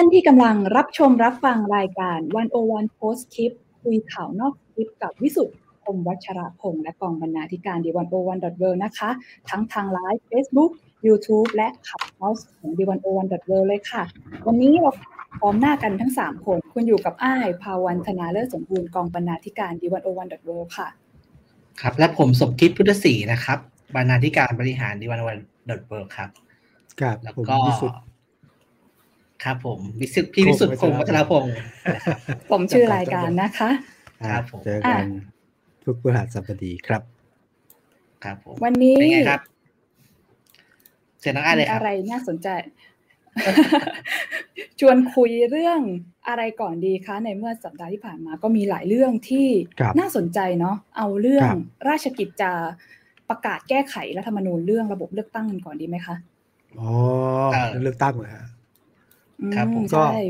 านที่กำลังรับชมรับฟังรายการ One-O-One Postscript คุยข่าวนอกสคริปต์กับวิสุทธ์คมวัชระพงษ์และกองบรรณาธิการ The One-O-One dot world นะคะ ทั้งทางไลฟ์ Facebook YouTube และ Clubhouse ของ The One-O-One dot world เลยค่ะ วันนี้เราพร้อมหน้ากันทั้ง 3 คน คุณอยู่กับอ้าย ภาวันธนาเลิศสมบูรณ์กองบรรณาธิการ The One-O-One dot world ค่ะ ครับ และผมสมคิดพุทธศรีนะครับ บรรณาธิการบริหาร The One-O-Oneดอทเวครับครับแล้วผมก็วิสุทธิ์ ครับผมวิสุทธิ์พี่วิสุทธิ์คงวัชรพงศ์ผมชื่อรายการนะคะครับผมเจอกันทุกพฤหัสบดีครับ ครับผมวันนี้เป็นไงครับเสร็จน้องอ้ายเลยมีครับอะไรน่าสนใจ ชวนคุยเรื่องอะไรก่อนดีคะในเมื่อสัปดาห์ที่ผ่านมาก็มีหลายเรื่องที่ครับน่าสนใจเนาะเอาเรื่อคงรับราชกิจจาประกาศแก้ไขรัฐธรรมนูญเรื่องระบบเลือกตั้งกันก่อนดีไหมคะอ๋อเออเลือกตั้งเหรอฮะอื ครับผมก็ใช่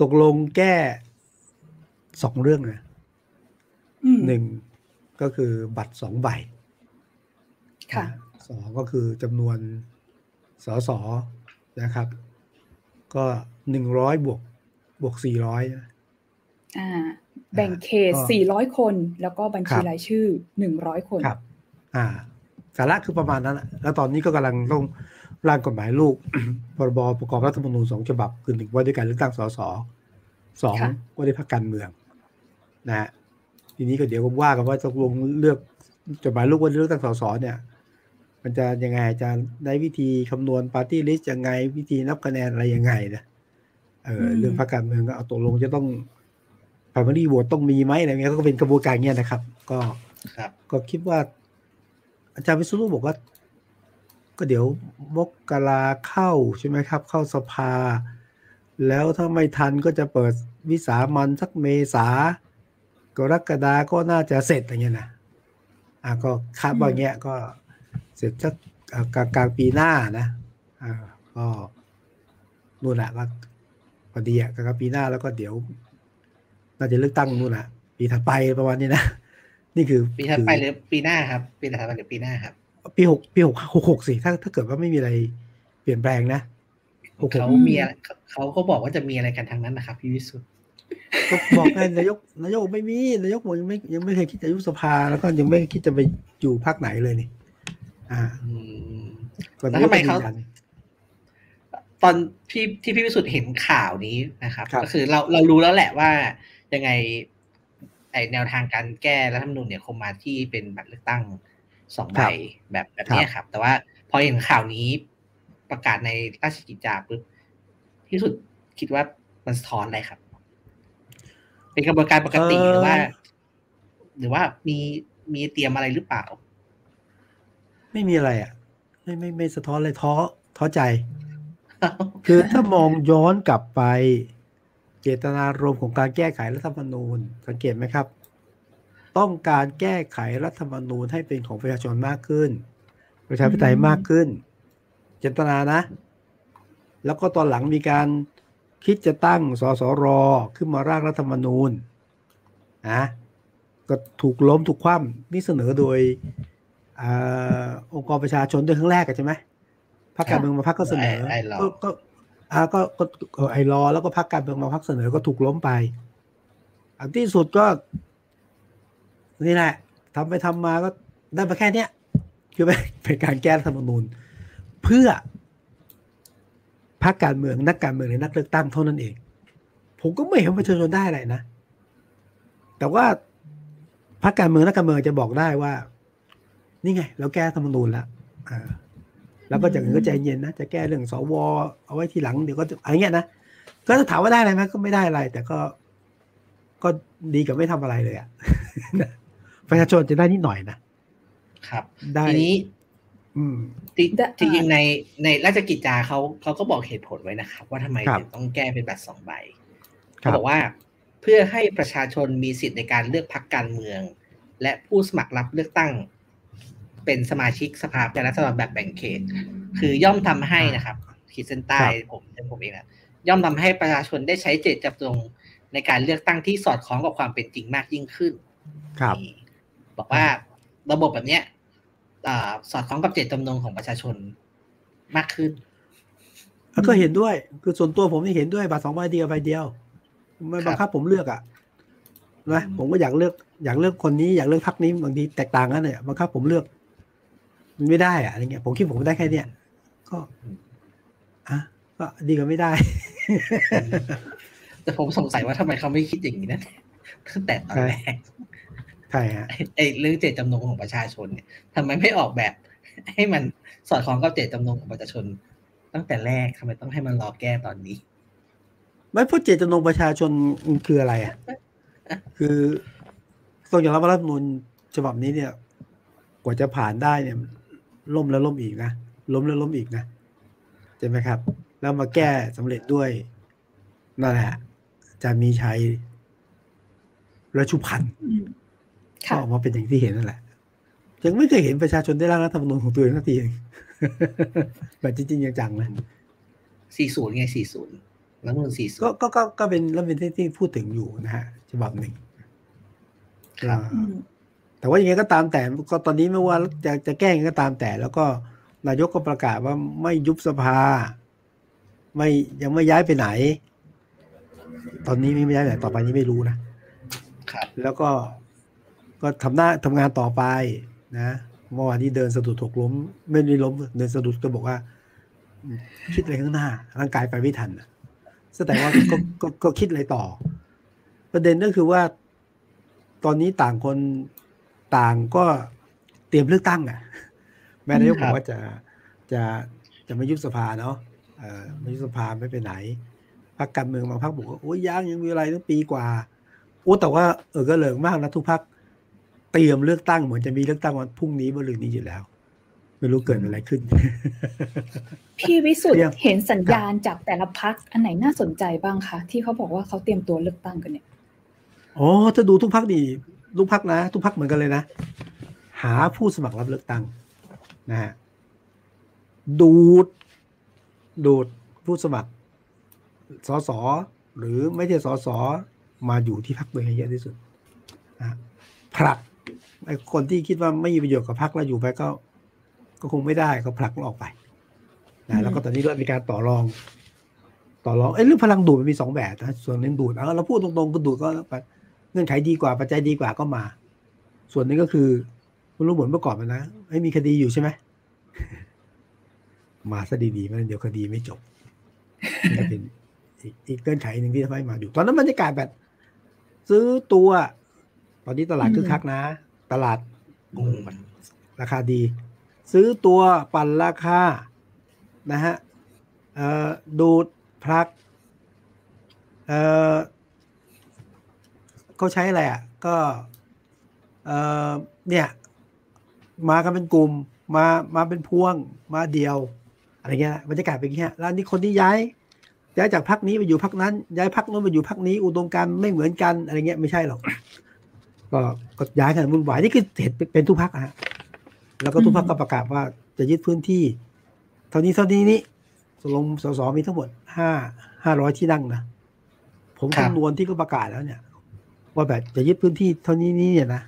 ตกลงแก้สองเรื่องนะอืมหนึ่งก็คือบัตรสองใบค่ะสองก็คือจำนวนสสนะครับ ก็หนึ่งร้อยบวกบวกสี่ร้อยอ่าแบ่งเขตก็400คน แล้วก็บัญชีครับรายชื่อ100คนครับ อ่า สาระคือประมาณนั้นอะแล้วตอนนี้ก็กำลังต้อง ร่างกฎหมายลูกพรบประกอบรัฐธรรมนูญสองฉบับคือหนึ่งว่าด้วยการเลือกตั้งสสสองค่ะว่าด้วยพรรคการเมืองนะฮะทีนี้ก็เดี๋ยวก็ว่ากันว่าตกลงเลือกกฎหมายลูกว่าเลือกตั้งสสเนี่ย มันจะยังไงจะได้วิธีคำนวณปาร์ตี้ลิสต์ยังไง วิธีนับคะแนนอะไรยังไงนะเออเรื่องพรรคการเมืองก็เอาตกลงจะต้อง primary vote ต้องมีไหมอะไรเงี้ยก็เป็นกระบวนการเงี้ยนะครับ ก็ครับก็คิดว่า อาจารย์วิศนุบอกว่า ก็เดี๋ยวมกราเข้าใช่ไหมครับ เข้าสภา แล้วถ้าไม่ทันก็จะเปิดวิสามันสักเมษากรกฎาก็น่าจะเสร็จอย่างเงี้ยนะอะก็คาดว่าเงี้ยก็เสร็จสักกลางกลางปีหน้านะอ่าก็นู่นแหละก็พอดีอะกลางปีหน้าแล้วก็เดี๋ยว น่าจะเลือกตั้งนู่นแหละปีถัดไปประมาณนี้นะนี่คือปีถัดไปหรือปีหน้าครับ ปีถัดไปหรือปีหน้าครับ ปีหกปีหกหกหกสิถ้าถ้าเกิดว่าไม่มีอะไรเปลี่ยนแปลงนะหกหเขากมีอะไรเขาเขาบอกว่าจะมีอะไรกันทางนั้นนะครับพี่วิสุทธิ์ก็บอกไงนายกนายกไม่มีนายกบอกยังไม่ยังไม่เคยคิดจะยุบสภาแล้วก็ยังไม่คิดจะไปอยู่พรรคไหนเลยนี่ อ่าอืมก็แล้วทำไมเขานยกก็ยืนยันตอนที่ที่พี่วิสุทธ์เห็นข่าวนี้นะครับครับ ก็คือเราเรารู้แล้วแหละว่ายังไงไอแนวทางการแก้รัฐธรรมนูญเนี่ยคงมาที่เป็นบัตรเลือกตั้ง สองใบแบบแบบเนี้ยครับ แต่ว่าพอเห็นข่าวนี้ประกาศในราชกิจจาปุ๊บพี่วิสุทธ์คิดว่ามันสะท้อนอะไรครับ เป็นกระบวนการปกติหรือว่า หรือว่ามีมีเตรียมอะไรหรือเปล่า ไม่มีอะไรอะ ไม่ไม่ไม่สะท้อนเลยท้อท้อใจ คือถ้ามองย้อนกลับไป เจตนารมณ์ของการแก้ไขรัฐธรรมนูญ สังเกตไหมครับ ต้องการแก้ไขรัฐธรรมนูญให้เป็นของประชาชนมากขึ้น ประชาธิปไตยมากขึ้น เจตนานะ แล้วก็ตอนหลังมีการคิดจะตั้งสสรขึ้นมาร่างรัฐธรรมนูญนะก็ถูกล้มถูกคว่ำนี่เสนอโดยอาองค์กรประชาชนด้วยครั้งแรกอะใช่ไหมพรรคการเมืองมาพรรคก็เสนอไอ้ไอ้รอก็ก็อ่าก็ก็ก็ไอรอแล้วก็พรรคการเมืองมาพรรคเสนอก็ถูกล้มไป อันที่สุดก็ นี่แหละทำไปทำมาก็ได้มาแค่เนี้ยคือเป็นการแก้รัฐธรรมนูญ เพื่อพรรคการเมืองนักการเมืองหรือนักเลือกตั้งเท่านั้นเอง ผมก็ไม่เห็นประชาชนได้อะไรนะ แต่ว่าพรรคการเมืองนักการเมืองจะบอกได้ว่า นี่ไง เราแก้รัฐธรรมนูญแล้วอ่าแล้วก็จากนั้นก็ใจเย็นนะจะแก้เรื่องสวเอาไว้ทีหลังเดี๋ยวก็อะไรเงี้ยนะก็จะถามว่าได้อะไรไหมก็ไม่ได้อะไร แต่ก็ก็ดีกับไม่ทำอะไรเลยอะ ประชาชนจะได้นิดหน่อยนะครับ ได้ทีนี้อืมจริงได้จริงๆในในราชกิจจาเขาเขาก็บอกเหตุผลไว้นะครับ ว่าทำไมครับถึงต้องแก้เป็นบัตรสองใบคเขารับบอกว่าเพื่อให้ประชาชนมีสิทธิ์ในการเลือกพรรคการเมือง และผู้สมัครรับเลือกตั้ง เป็นสมาชิกสภาผู้แทนราษฎรแบบแบ่งเขต คือย่อมทำให้นะครับขีดเส้นใต้ครับผมเป็นผมเองนะย่อมทำให้ประชาชนได้ใช้เจตจำนงในการเลือกตั้งที่สอดคล้องกับความเป็นจริงมากยิ่งขึ้น ครับนี่ บอกว่าระบบแบบเนี้ยอ่าสอดคล้องกับเจตจำนงของประชาชนมากขึ้นก็เห็นด้วย คือส่วนตัวผมนี่เห็นด้วยบัตรสองใบเดียวใบเดียวไม่บังคับผมเลือกอะนะผมก็อยากเลือก อยากเลือกคนนี้อยากเลือกพักนี้บางทีแตกต่างกันเนี่ยบังคับผมเลือก มันไม่ได้อะอะไรเงี้ยผมคิดผมได้แค่เนี้ยก็อะก็ดีกว่าไม่ได้ แต่ผมสงสัยว่าทำไมเขาไม่คิดอย่างนี้นะตั้งแต่ตอนแรก ใช่ฮะไอ้เรื่องเจตจำนงของประชาชนเนี่ยทำไมไม่ออกแบบ ให้มันสอดคล้องกับเจตจำนงของประชาชน ตั้งแต่แรกทำไมต้องให้มันรอแก้ตอนนี้ ไม่พูดเจตจำนงประชาชนคืออะไรอะคือต้องยอมรับว่ารัฐธรรมนูญฉบับนี้เนี่ย กว่าจะผ่านได้เนี่ยล่มแล้วล่มอีกนะล้มแล้วล้มอีกนะใช่ไหมครับ แล้วมาแก้สำเร็จด้วยนั่นแหละจะมีชัยและชุพันธ์อืม ก็ค่ะออกมาเป็นอย่างที่เห็นนั่นแหละ ยังไม่เคยเห็นประชาชนได้ร่างรัฐธรรมนูญของตัวเองสักทีแบบจริงๆจังๆนะ40ไง40แล้วมันก็40ก็ก็ก็เป็นแล้วเป็นที่ที่พูดถึงอยู่นะฮะฉบับหนึ่งครับอ่าแต่ว่ายังไงก็ตามแต่ก็ตอนนี้ไม่ว่าจะจะแก้ยังไงก็ตามแต่ แล้วก็นายกก็ประกาศว่าไม่ยุบสภา ไม่ยังไม่ย้ายไปไหน ตอนนี้ไม่ย้ายไปไหนต่อไปนี้ไม่รู้นะครับ แล้วก็ ก็ทำหน้าทำงานต่อไปนะเมื่อวานนี้เดินสะดุดถกล้ม ไม่ได้ล้ม เดินสะดุดก็บอกว่า คิดอะไรข้างหน้า ร่างกายไปไม่ทันน่ะแสดงว่าก็ก็ก็คิดอะไรต่อ ประเด็นก็คือว่า ตอนนี้ต่างคนต่างก็เตรียมเลือกตั้ง อะ แม้นายกครับอบกว่าจะจะจะไม่ยุบสภาเนาะเออไม่ยุบสภาไม่ไปไหนพรรคการเมืองบางพรรคบอกว่าโอ้ยยังยังมีอะไรตั้งปีกว่าโอ้แต่ว่าเออก็เหลิงมากนะทุกพรรค เตรียมเลือกตั้งเหมือนจะมีเลือกตั้งวันพรุ่งนี้เมื่อรืนนี้อยู่แล้ว ไม่รู้เกิดอะไรขึ้น พี่วิสุทธ์เรียกเห็นสัญญาณจากแต่ละพักอันไหนน่าสนใจบ้างคะที่เขาบอกว่าเขาเตรียมตัวเลือกตั้งกันเนี่ยโอ้ถ้าดูทุกพักดีทุกพักนะ ทุกพักเหมือนกันเลยนะ หาผู้สมัครรับเลือกตั้งนะฮะดูด ดูดผู้สมัครสสหรือไม่ใช่สสมาอยู่ที่พักตัวเองให้เยอะที่สุดนะผลัก ไอ้คนที่คิดว่าไม่มีประโยชน์กับพักแล้วอยู่ไปก็ ก็คงไม่ได้ก็ผลักมันออกไปนะแล้วก็ตอนนี้ก็มีการต่อรอง ต่อรองเอ้ยเรื่องพลังดูดมันมีสองแบบนะส่วนหนึ่งดูดเอาเราพูดตรงๆก็ดูดก็ไปเงื่อนไขดีกว่าปัจจัยดีกว่าก็มา ส่วนหนึงก็คือคุณรู้เหมือนเมื่อก่อนมันนะไม่มีคดีอยู่ใช่ไหมมาซะดีๆไมันเดี๋ยวคดีไม่จบนี่ก็เป็นอีกอีกเงื่อนไขหนึ่งที่ทำให้มาอยู่ ตอนนั้นบรรยากาศแบบ ซื้อตัว ตอนนี้ตลาดคึกคักนะ ตลาดงงมันราคาดี ซื้อตัวปั่นราคานะฮะเอ่อดูดพลักเอ่อเขาใช้อะไรอะก็เอ่อเนี่ยมากันเป็นกลุ่มมามาเป็นพวงมาเดียว อะไรเงี้ยบรรยากาศเป็นอย่างเงี้ยแล้วนี่คนที่ย้ายย้ายจากพักนี้ไปอยู่พักนั้น ย้ายพักนู้นไปอยู่พักนี้ อุดมการณ์ไม่เหมือนกันอะไรเงี้ยไม่ใช่หรอก ก็ก็ย้ายกันวุ่นวายนี่คือเห็นเป็นเป็นทุกพักฮะแล้วก็ทุกพักก็ประกาศว่าจะยึดพื้นที่ เท่านี้เท่านี้นี้สลงสสมีทั้งหมดห้าห้าร้อยที่นั่งนะผมครับคำนวณที่เขาประกาศแล้วเนี่ย ว่าแบบจะยึดพื้นที่เท่านี้นี้เนี่ยนะ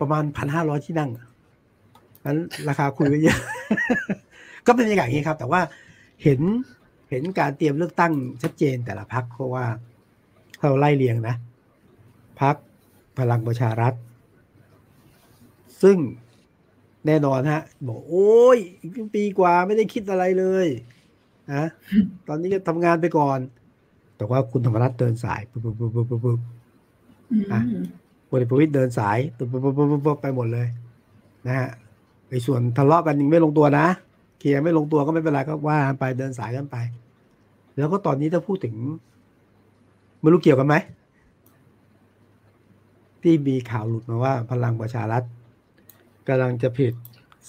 ประมาณพันห้าร้อยที่นั่งนั้นราคาคุยไว้เยอะก็เป็นอย่างนี้ครับ แต่ว่าเห็นเห็นการเตรียมเลือกตั้งชัดเจนแต่ละพักเพราะว่าถ้าเราไล่เรียงนะพัก พลังประชารัฐ ซึ่งแน่นอนฮะ บอก โอ้ยอีกปีกว่าไม่ได้คิดอะไรเลยนะตอนนี้ก็ทำงานไปก่อน แต่ว่าคุณธรรมรัฐเดินสายปุ๊บปุ๊บปุ๊บปุ๊บปุ๊บปุ๊บอืมอะพลเอกประวิตยเดินสายปุ๊บปุ๊บปุ๊บปุ๊บปุ๊บไปหมดเลยนะฮะไอ้ส่วนทะเลาะกันยังไม่ลงตัวนะเคลียร์ไม่ลงตัวก็ไม่เป็นไรก็ว่ากันไปเดินสายกันไป แล้วก็ตอนนี้ถ้าพูดถึงไม่รู้เกี่ยวกันไหม ที่มีข่าวหลุดมาว่าพลังประชารัฐกำลังจะผิด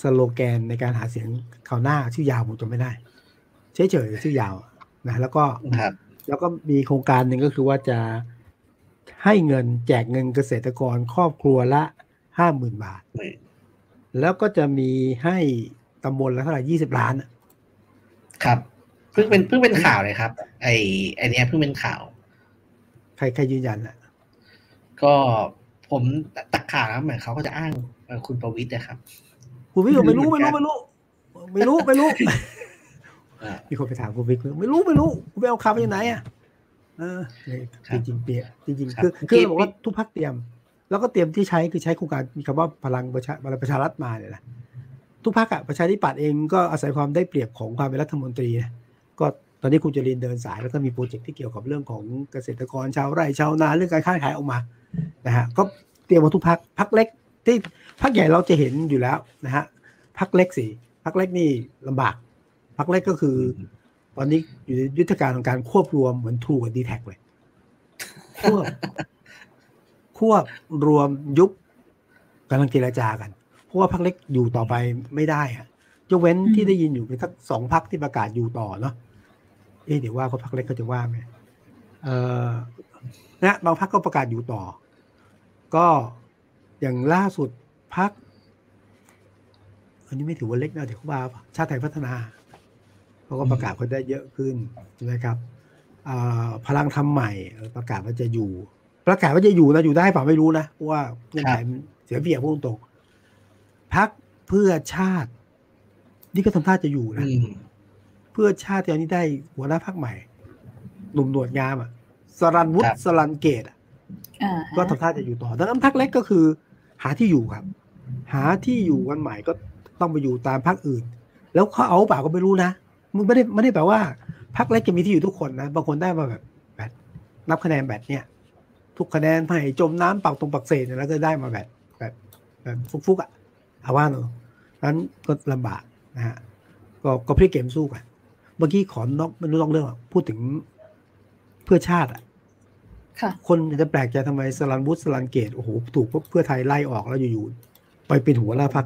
สโลแกนในการหาเสียงข่าวหน้าชื่อยาวผมจำไม่ได้เฉยๆชื่อยาวนะแล้วก็ครับแล้วก็มีโครงการหนึ่งก็คือว่าจะให้เงินแจกเงินเกษตรกรครอบครัวละห้าหมื่นบาท แล้วก็จะมีให้ตำบลละเท่าไหร่ยี่สิบล้านอะครับเพิ่งเป็นเพิ่งเป็นข่าวเลยครับ ไอไอเนี้ยเพิ่งเป็นข่าว ใครใครยืนยันอะ ก็ ผมตักข่าวแล้วเหมือนเขาก็จะอ้างเอ่อคุณประวิตรนะครับคุณพี่บอกไม่รู้ไม่รู้ไม่รู้ไม่รู้ไม่รู้อ่ามีคนไปถามคุณวิกไม่รู้ไม่รู้คุณไปเอาข่าวมาจากไหนอะเออจริงจริงๆเปียจริงๆคือคือเราบอกว่าทุกพักเตรียม แล้วก็เตรียมที่ใช้คือใช้โครงการมีคำว่าพลังประชาพลังประชารัฐมาเนี่ยนะทุกพักอะประชาธิปัตย์เองก็อาศัยความได้เปรียบของความเป็นรัฐมนตรีนะก็ ตอนนี้คุณจรินเดินสายแล้วก็มีโปรเจกต์ที่เกี่ยวกับเรื่องของเกษตรกรชาวไร่ชาวนาเรื่องการค้าขายออกมานะฮะก็เตรียมมาทุกพักพักเล็กที่พักใหญ่เราจะเห็นอยู่แล้วนะฮะพักเล็กสิพักเล็กนี่ลำบากพักเล็กก็คือ ตอนนี้อยู่ในยุทธการของการควบรวมเหมือนทูกับดีแท็เลยควบควบรวมยุบกำลังเจรจากัน เพราะว่าพักเล็กอยู่ต่อไปไม่ได้อะยกเว้นที่ได้ยินอยู่เป็นสักสองพักที่ประกาศอยู่ต่อเนาะ เอ๊ะเดี๋ยวว่าเขาพักเล็กเขาจะว่าไหมเออนะบางพักก็ประกาศอยู่ต่อ ก็อย่างล่าสุดพักอันนี้ไม่ถือว่าเล็กนะเดี๋ยวเขาว่าชาติไทยพัฒนาเขาก็ประกาศเขาได้เยอะขึ้นนะครับพลังทำใหม่ประกาศว่าจะอยู่ ประกาศว่าจะอยู่นะอยู่ได้เปล่าไม่รู้นะเพราะว่าเงื่อนไขเสียเปรียบพูดตรงพักเพื่อชาติ นี่ก็ทำท่าจะอยู่นะ เพื่อชาติตอนนี้ได้หัวหน้าพักใหม่ หนุ่มหนวดงามอะสรันวุฒิสรันเกตอะก็ทำท่าจะอยู่ต่อดังนั้นพักเล็กก็คือ หาที่อยู่ครับ หาที่อยู่วันใหม่ก็ต้องไปอยู่ตามพักอื่น แล้วเขาเอาเปล่าก็ไม่รู้นะมึงไม่ได้ไม่ได้แปลว่าพักเล็กจะมีที่อยู่ทุกคนนะบางคนได้มาแบบแบบนับคะแนนแบบเนี้ยทุกคะแนนให้จมน้ำปักตรงปักเศษแล้วก็ได้มาแบบแบบแบบฟุกๆอะเอาว่าเนอะนั้นก็ลำบากนะฮะก็ก็พลิกเกมสู้กัน เมื่อกี้ขอนอกไม่รู้นอกเรื่องพูดถึงเพื่อชาติอะคนจะแปลกใจทำไมสลันบุตสลันเกตโอ้โหถูกเพื่อไทยไล่ออกแล้วอยู่ๆไปเป็นหัวหน้าพัก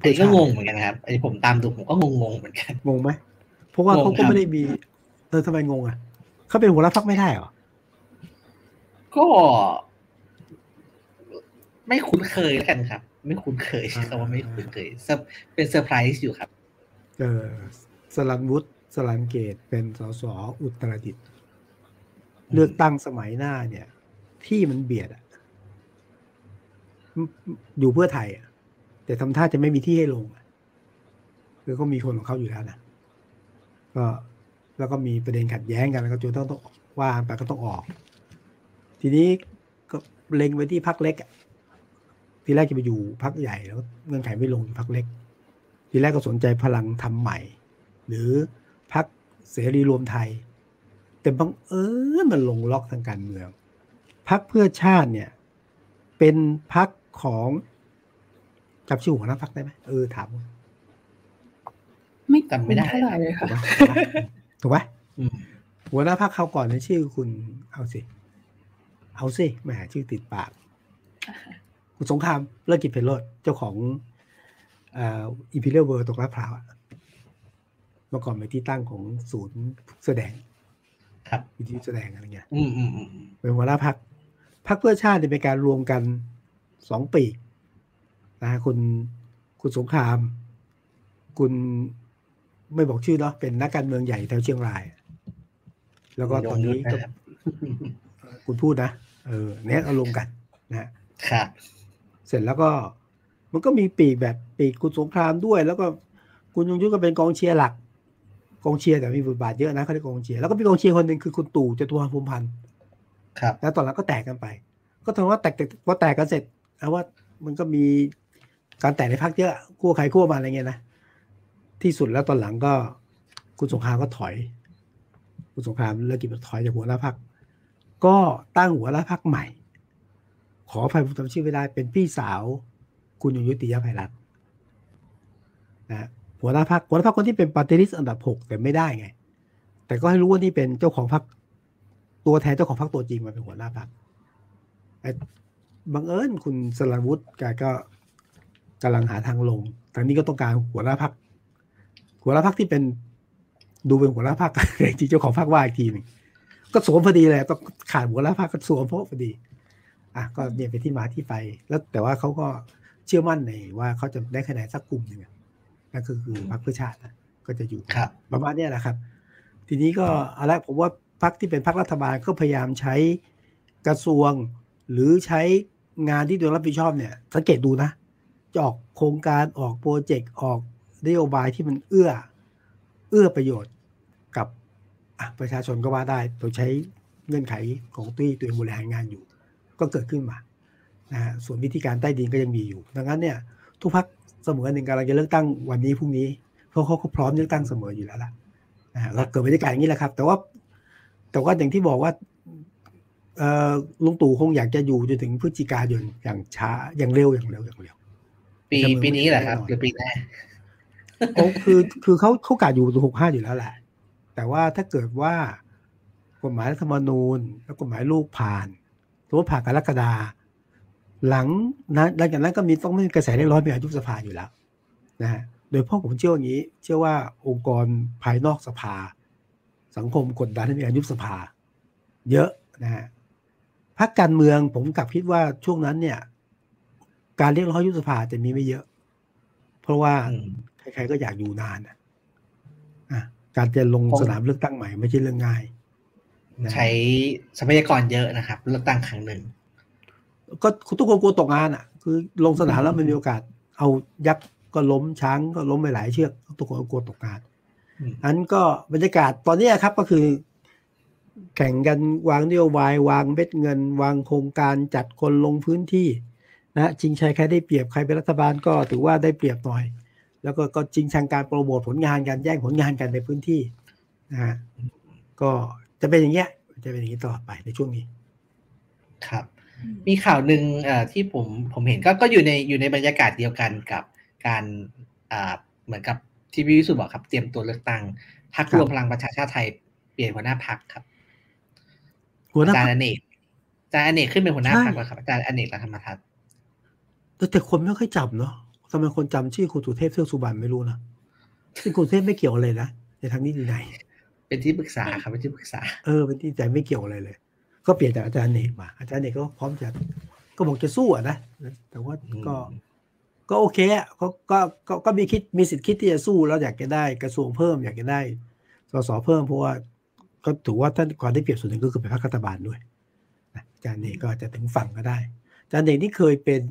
ไอ้ก็งงเหมือนกันครับไอ้ผมตามดูผมก็งงๆเหมือนกันงงไหมเพราะว่าเขาก็ไม่ได้มีเออทำไมงงอะเขาเป็นหัวหน้าพักไม่ได้หรอก็ ไม่คุ้นเคยแล้วกันครับ ไม่คุ้นเคยคำว่าไม่คุ้นเคยเป็นเซอร์ไพรส์อยู่ครับ เออสลันวุฒิ สลันเกตเป็นสสอุตรดิตถ์เลือกตั้งสมัยหน้าเนี่ย ที่มันเบียดอะอยู่เพื่อไทยอะแต่ทำท่าจะไม่มีที่ให้ลงคือเขามีคนของเขาอยู่แล้วนะก็แล้วก็มีประเด็นขัดแย้งกันแล้วก็จนต้องต้องว่าไปก็ต้องออก ทีนี้ก็เล็งไปที่พักเล็กทีแรกจะไปอยู่พักใหญ่แล้วเงื่อนไขไม่ลงพักเล็ก ทีแรกก็สนใจพลังทำใหม่ หรือพัก เสรีรวมไทย แต่บังเอิญมันลงล็อกทางการเมือง พักเพื่อชาติเนี่ย เป็นพักของจำชื่อหัวหน้าพักได้ไหมเออถาม ไม่จำไม่ได้เท่าไหร่เลยค่ะถูกไหมหัวหน้าพักเขาก่อนในชื่อคุณเอาสิ เอาสิแหมชื่อติดปากคุณสงครามเลิกกิจเพลโรดเจ้าของอิมพีเรียลเวิร์ตกลาดพร้าว เมื่อก่อนเป็นที่ตั้งของศูนย์แสดง ครับวิทยุแสดงอะไรเงี้ยเป็นหัวหน้าพักพักเพื่อชาติเป็นการรวมกันสองปีนะคุณคุณสงคราม คุณไม่บอกชื่อเนาะเป็นนักการเมืองใหญ่แถวเชียงราย แล้วก็ตอนนี้ก็คุณพูดนะเออเนี้ยเอาลงกันนะครับเสร็จแล้วก็มันก็มีปีกแบบปีกคุณสงครามด้วย แล้วก็คุณยงยุทธก็เป็นกองเชียร์หลัก กองเชียร์แต่มีบทบาทเยอะนะเขาเรียกกองเชียร์แล้วก็มีกองเชียร์คนหนึ่งคือคุณตู่จตุพรภูมิพันธ์ครับ แล้วตอนหลังก็แตกกันไป ก็ถือว่าแตกพอแตกกันเสร็จแล้วว่ามันก็มีการแตกในพักเยอะขั้วใครขั้วมาอะไรเงี้ยนะที่สุดแล้วตอนหลังก็ คุณสงครามก็ถอย คุณสงครามเลิกกินถอยจากหัวหน้าพักก็ตั้งหัวหน้าพักใหม่ ขออภัยผมจำชื่อไม่ได้เป็นพี่สาว คุณยงยุติยภัยรัตน์นะ หัวหน้าพักหัวหน้าพักคนที่เป็นปฏิริษีอันดับหกแต่ไม่ได้ไง แต่ก็ให้รู้ว่านี่เป็นเจ้าของพักตัวแทนเจ้าของพักตัวจริงมาเป็นหัวหน้าพักบังเอิญคุณสลันวุฒิแกก็กำลังหาทางลงทางนี้ก็ต้องการหัวหน้าพักหัวหน้าพักที่เป็นดูเป็นหัวหน้าพักที่เจ้าของพักว่าอีกทีหนึ่งก็สวมพอดีเลยต้องขาดหัวหน้าพักก็สวมเพราะพอดีอะก็เนี่ยเป็นที่มาที่ไป แล้วแต่ว่าเขาก็เชื่อมั่นในว่าเขาจะได้คะแนนสักกลุ่มหนึ่ง นั่นคือคือพรรคเพื่อชาติก็จะอยู่ประมาณนี้แหละครับ ทีนี้ก็อะไรผมว่าพรรคที่เป็นพรรครัฐบาลก็พยายามใช้กระทรวง หรือใช้งานที่ตัวรับผิดชอบเนี่ย สังเกตดูนะจะออกโครงการออกโปรเจกต์ออกนโยบายที่มันเอื้อ เอื้อประโยชน์อะประชาชนก็ว่าได้โดยใช้เงื่อนไขของที่ตัวเองบริหารงานอยู่ ก็เกิดขึ้นมานะฮะส่วนวิธีการใต้ดินก็ยังมีอยู่ ดังนั้นเนี่ยทุกพัก เสมอหนึ่งกำลังจะเลือกตั้งวันนี้พรุ่งนี้เพราะเขาก็พร้อมเลือกตั้งเสมออยู่แล้วล่ะนะฮะก็เกิดบรรยากาศอย่างนี้แหละครับ แต่ว่าแต่ว่าอย่างที่บอกว่าเอ่อลุงตู่คงอยากจะอยู่จนถึงพฤศจิกายนอย่างช้าอย่างเร็วอย่างเร็วอย่างเร็ว ปีจะมือปีนี้แหละครับแน่นอนหรือปีหน้าเขาคือคือเขาเขากาอยู่หกห้าอยู่แล้วแหละ แต่ว่าถ้าเกิดว่ากฎหมายรัฐธรรมนูญ แล้วกฎหมายลูกผ่านสมมติผ่านกรกฎา หลังนั้นหลังจากนั้นก็มีต้องมีกระแสเรียกร้องมีอายุบสภาอยู่แล้วนะฮะโดยเฉพ่อผมเชื่ออย่างนี้ เชื่อว่าองค์กรภายนอกสภา สังคมกดดันให้มีการยุบสภา เยอะนะฮะพักการเมืองผมกลับคิดว่าช่วงนั้นเนี่ย การเรียกร้องยุบสภาจะมีไม่เยอะ เพราะว่าอืมใครๆก็อยากอยู่นานนะอะการจะลงผมสนามเลือกตั้งใหม่ไม่ใช่เรื่องง่ายนะใช้ทรัพยากรเยอะนะครับ เลือกตั้งครั้งหนึ่ง ก็ทุกคนกลัวตกงานอะ คือลงสนามแล้วมันมีโอกาส เอายักษ์ก็ล้มช้างก็ล้มไปหลายเชือกทุกคนก็กลัวตกงานอืมอันก็บรรยากาศตอนเนี้ยครับก็คือ แข่งกันวางนโยบายวางเม็ดเงิน วางโครงการจัดคนลงพื้นที่นะชิงชัยใครได้เปรียบใครเป็นรัฐบาลก็ถือว่าได้เปรียบหน่อย แล้วก็ก็จริงชังการโปรโมทผลงานการแย่งผลงานกันในพื้นที่นะฮะก็จะเป็นอย่างเงี้ยจะเป็นอย่างนี้ตลอดไปในช่วงนี้ ครับ มีข่าวหนึ่งเอ่อที่ผมผมเห็นก็ก็อยู่ในอยู่ในบรรยากาศเดียวกันกับการอ่าเหมือนกับที่พี่วิสุทธ์บอกครับ เตรียมตัวเลือกตั้งพรรคครับรวมพลังประชาชาติไทยเปลี่ยนหัวหน้าพรรคครับหัวหน้าอาจารพรย์รอคเนกอาจารย์อเนกขึ้นเป็นหัวหน้าใช่พรรคแล้วครับอาจารย์อเนกรัฐธรรมทัศน์แต่แต่คนไม่ค่อยจำเนาะทำไมคนจำชื่อคุณสุเทพเทือกสุบรรณไม่รู้นะซึ่งคุณสุเทพไม่เกี่ยวอะไรนะในทางนี้ดีไหนเป็นที่ปรึกษาครับเป็นที่ปรึกษา เออเป็นที่ใจไม่เกี่ยวอะไรเลย ก็เปลี่ยนจากอาจารย์เอกมา อาจารย์เอกก็พร้อมจะก็บอกจะสู้อะนะแต่ว่าก็อืมก็โอเคอะก็ก็ก็ก็มีคิดมีสิทธิ์คิดที่จะสู้แล้วอยากจะได้กระทรวงเพิ่มอยากจะได้สสเพิ่มเพราะว่าก็ถือว่าท่านความได้เปรียบส่วนหนึ่งก็คือเป็นพรรครัฐบาลด้วยนะอาจารย์เอกก็อาจจะถึงฝั่งก็ได้อาจารย์เอกนี่เคยเป็น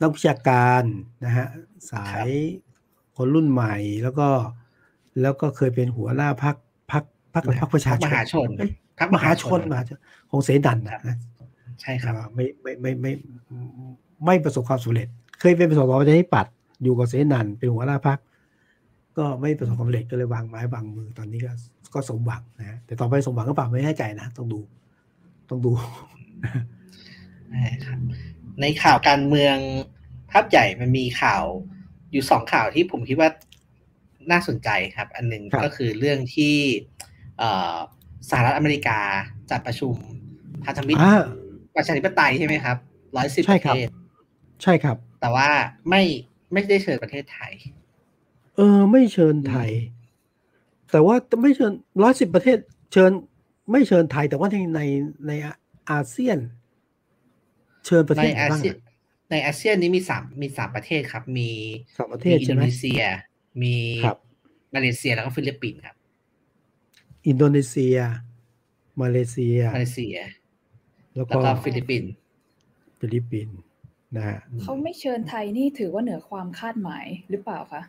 นักวิชาการนะฮะสายคนรุ่นใหม่แล้วก็ แล้วก็เคยเป็นหัวหน้าพรรคพรรคพรรคอะไรพรรคประชาชมนหาชนเอ้ย พรรคมหาชนมหาชนของเสดันนะนะใช่ครับอ่าไม่ไม่ไม่ไม่ไม่ไม่ประสบความสำเร็จ เคยเป็นประสบความสำเร็จให้ปัดอยู่กับเสนันเป็นหัวหน้าพรรคก็ไม่ประสบความสำเร็จก็เลยวางไม้วางมือตอนนี้ก็ก็สมหวังนะฮะแต่ต่อไปสมหวังก็เปล่าไม่แน่ใจนะต้องดู ต้องดูใช่ครับในข่าวการเมืองภาพใหญ่มันมีข่าวอยู่สองข่าวที่ผมคิดว่าน่าสนใจครับ อันหนึ่งครับก็คือเรื่องที่เอ่อ สหรัฐอเมริกาจัดประชุมพันธมิตรอ่าประชาธิปไตยใช่ไหมครับร้อยสิบใช่ประครับเทศใช่ครับ แต่ว่าไม่ไม่ได้เชิญประเทศไทย เออ ไม่เชิญไทย แต่ว่าไม่เชิญร้อยสิบประเทศ เชิญ ไม่เชิญไทย แต่ว่าในในในอาเซียน เชิญประเทในศไหนอาบ้างเซียนอะในอาเซียนนี้มีสามมีสามประเทศครับ มีสามประเทมีศอินใช่โดไหมนีเซีย มีครับมาเลเซียแล้วก็ฟิลิปปินส์ครับ อินโดนีเซีย มาเลเซีย มาเลเซีย แล้วแล้วก็ก็ฟิลิปปินส์ฟิลิปปินส์นะฮะเขาไม่เชิญไทยนี่ถือว่าเหนือความคาดหมายหรือเปล่าคะ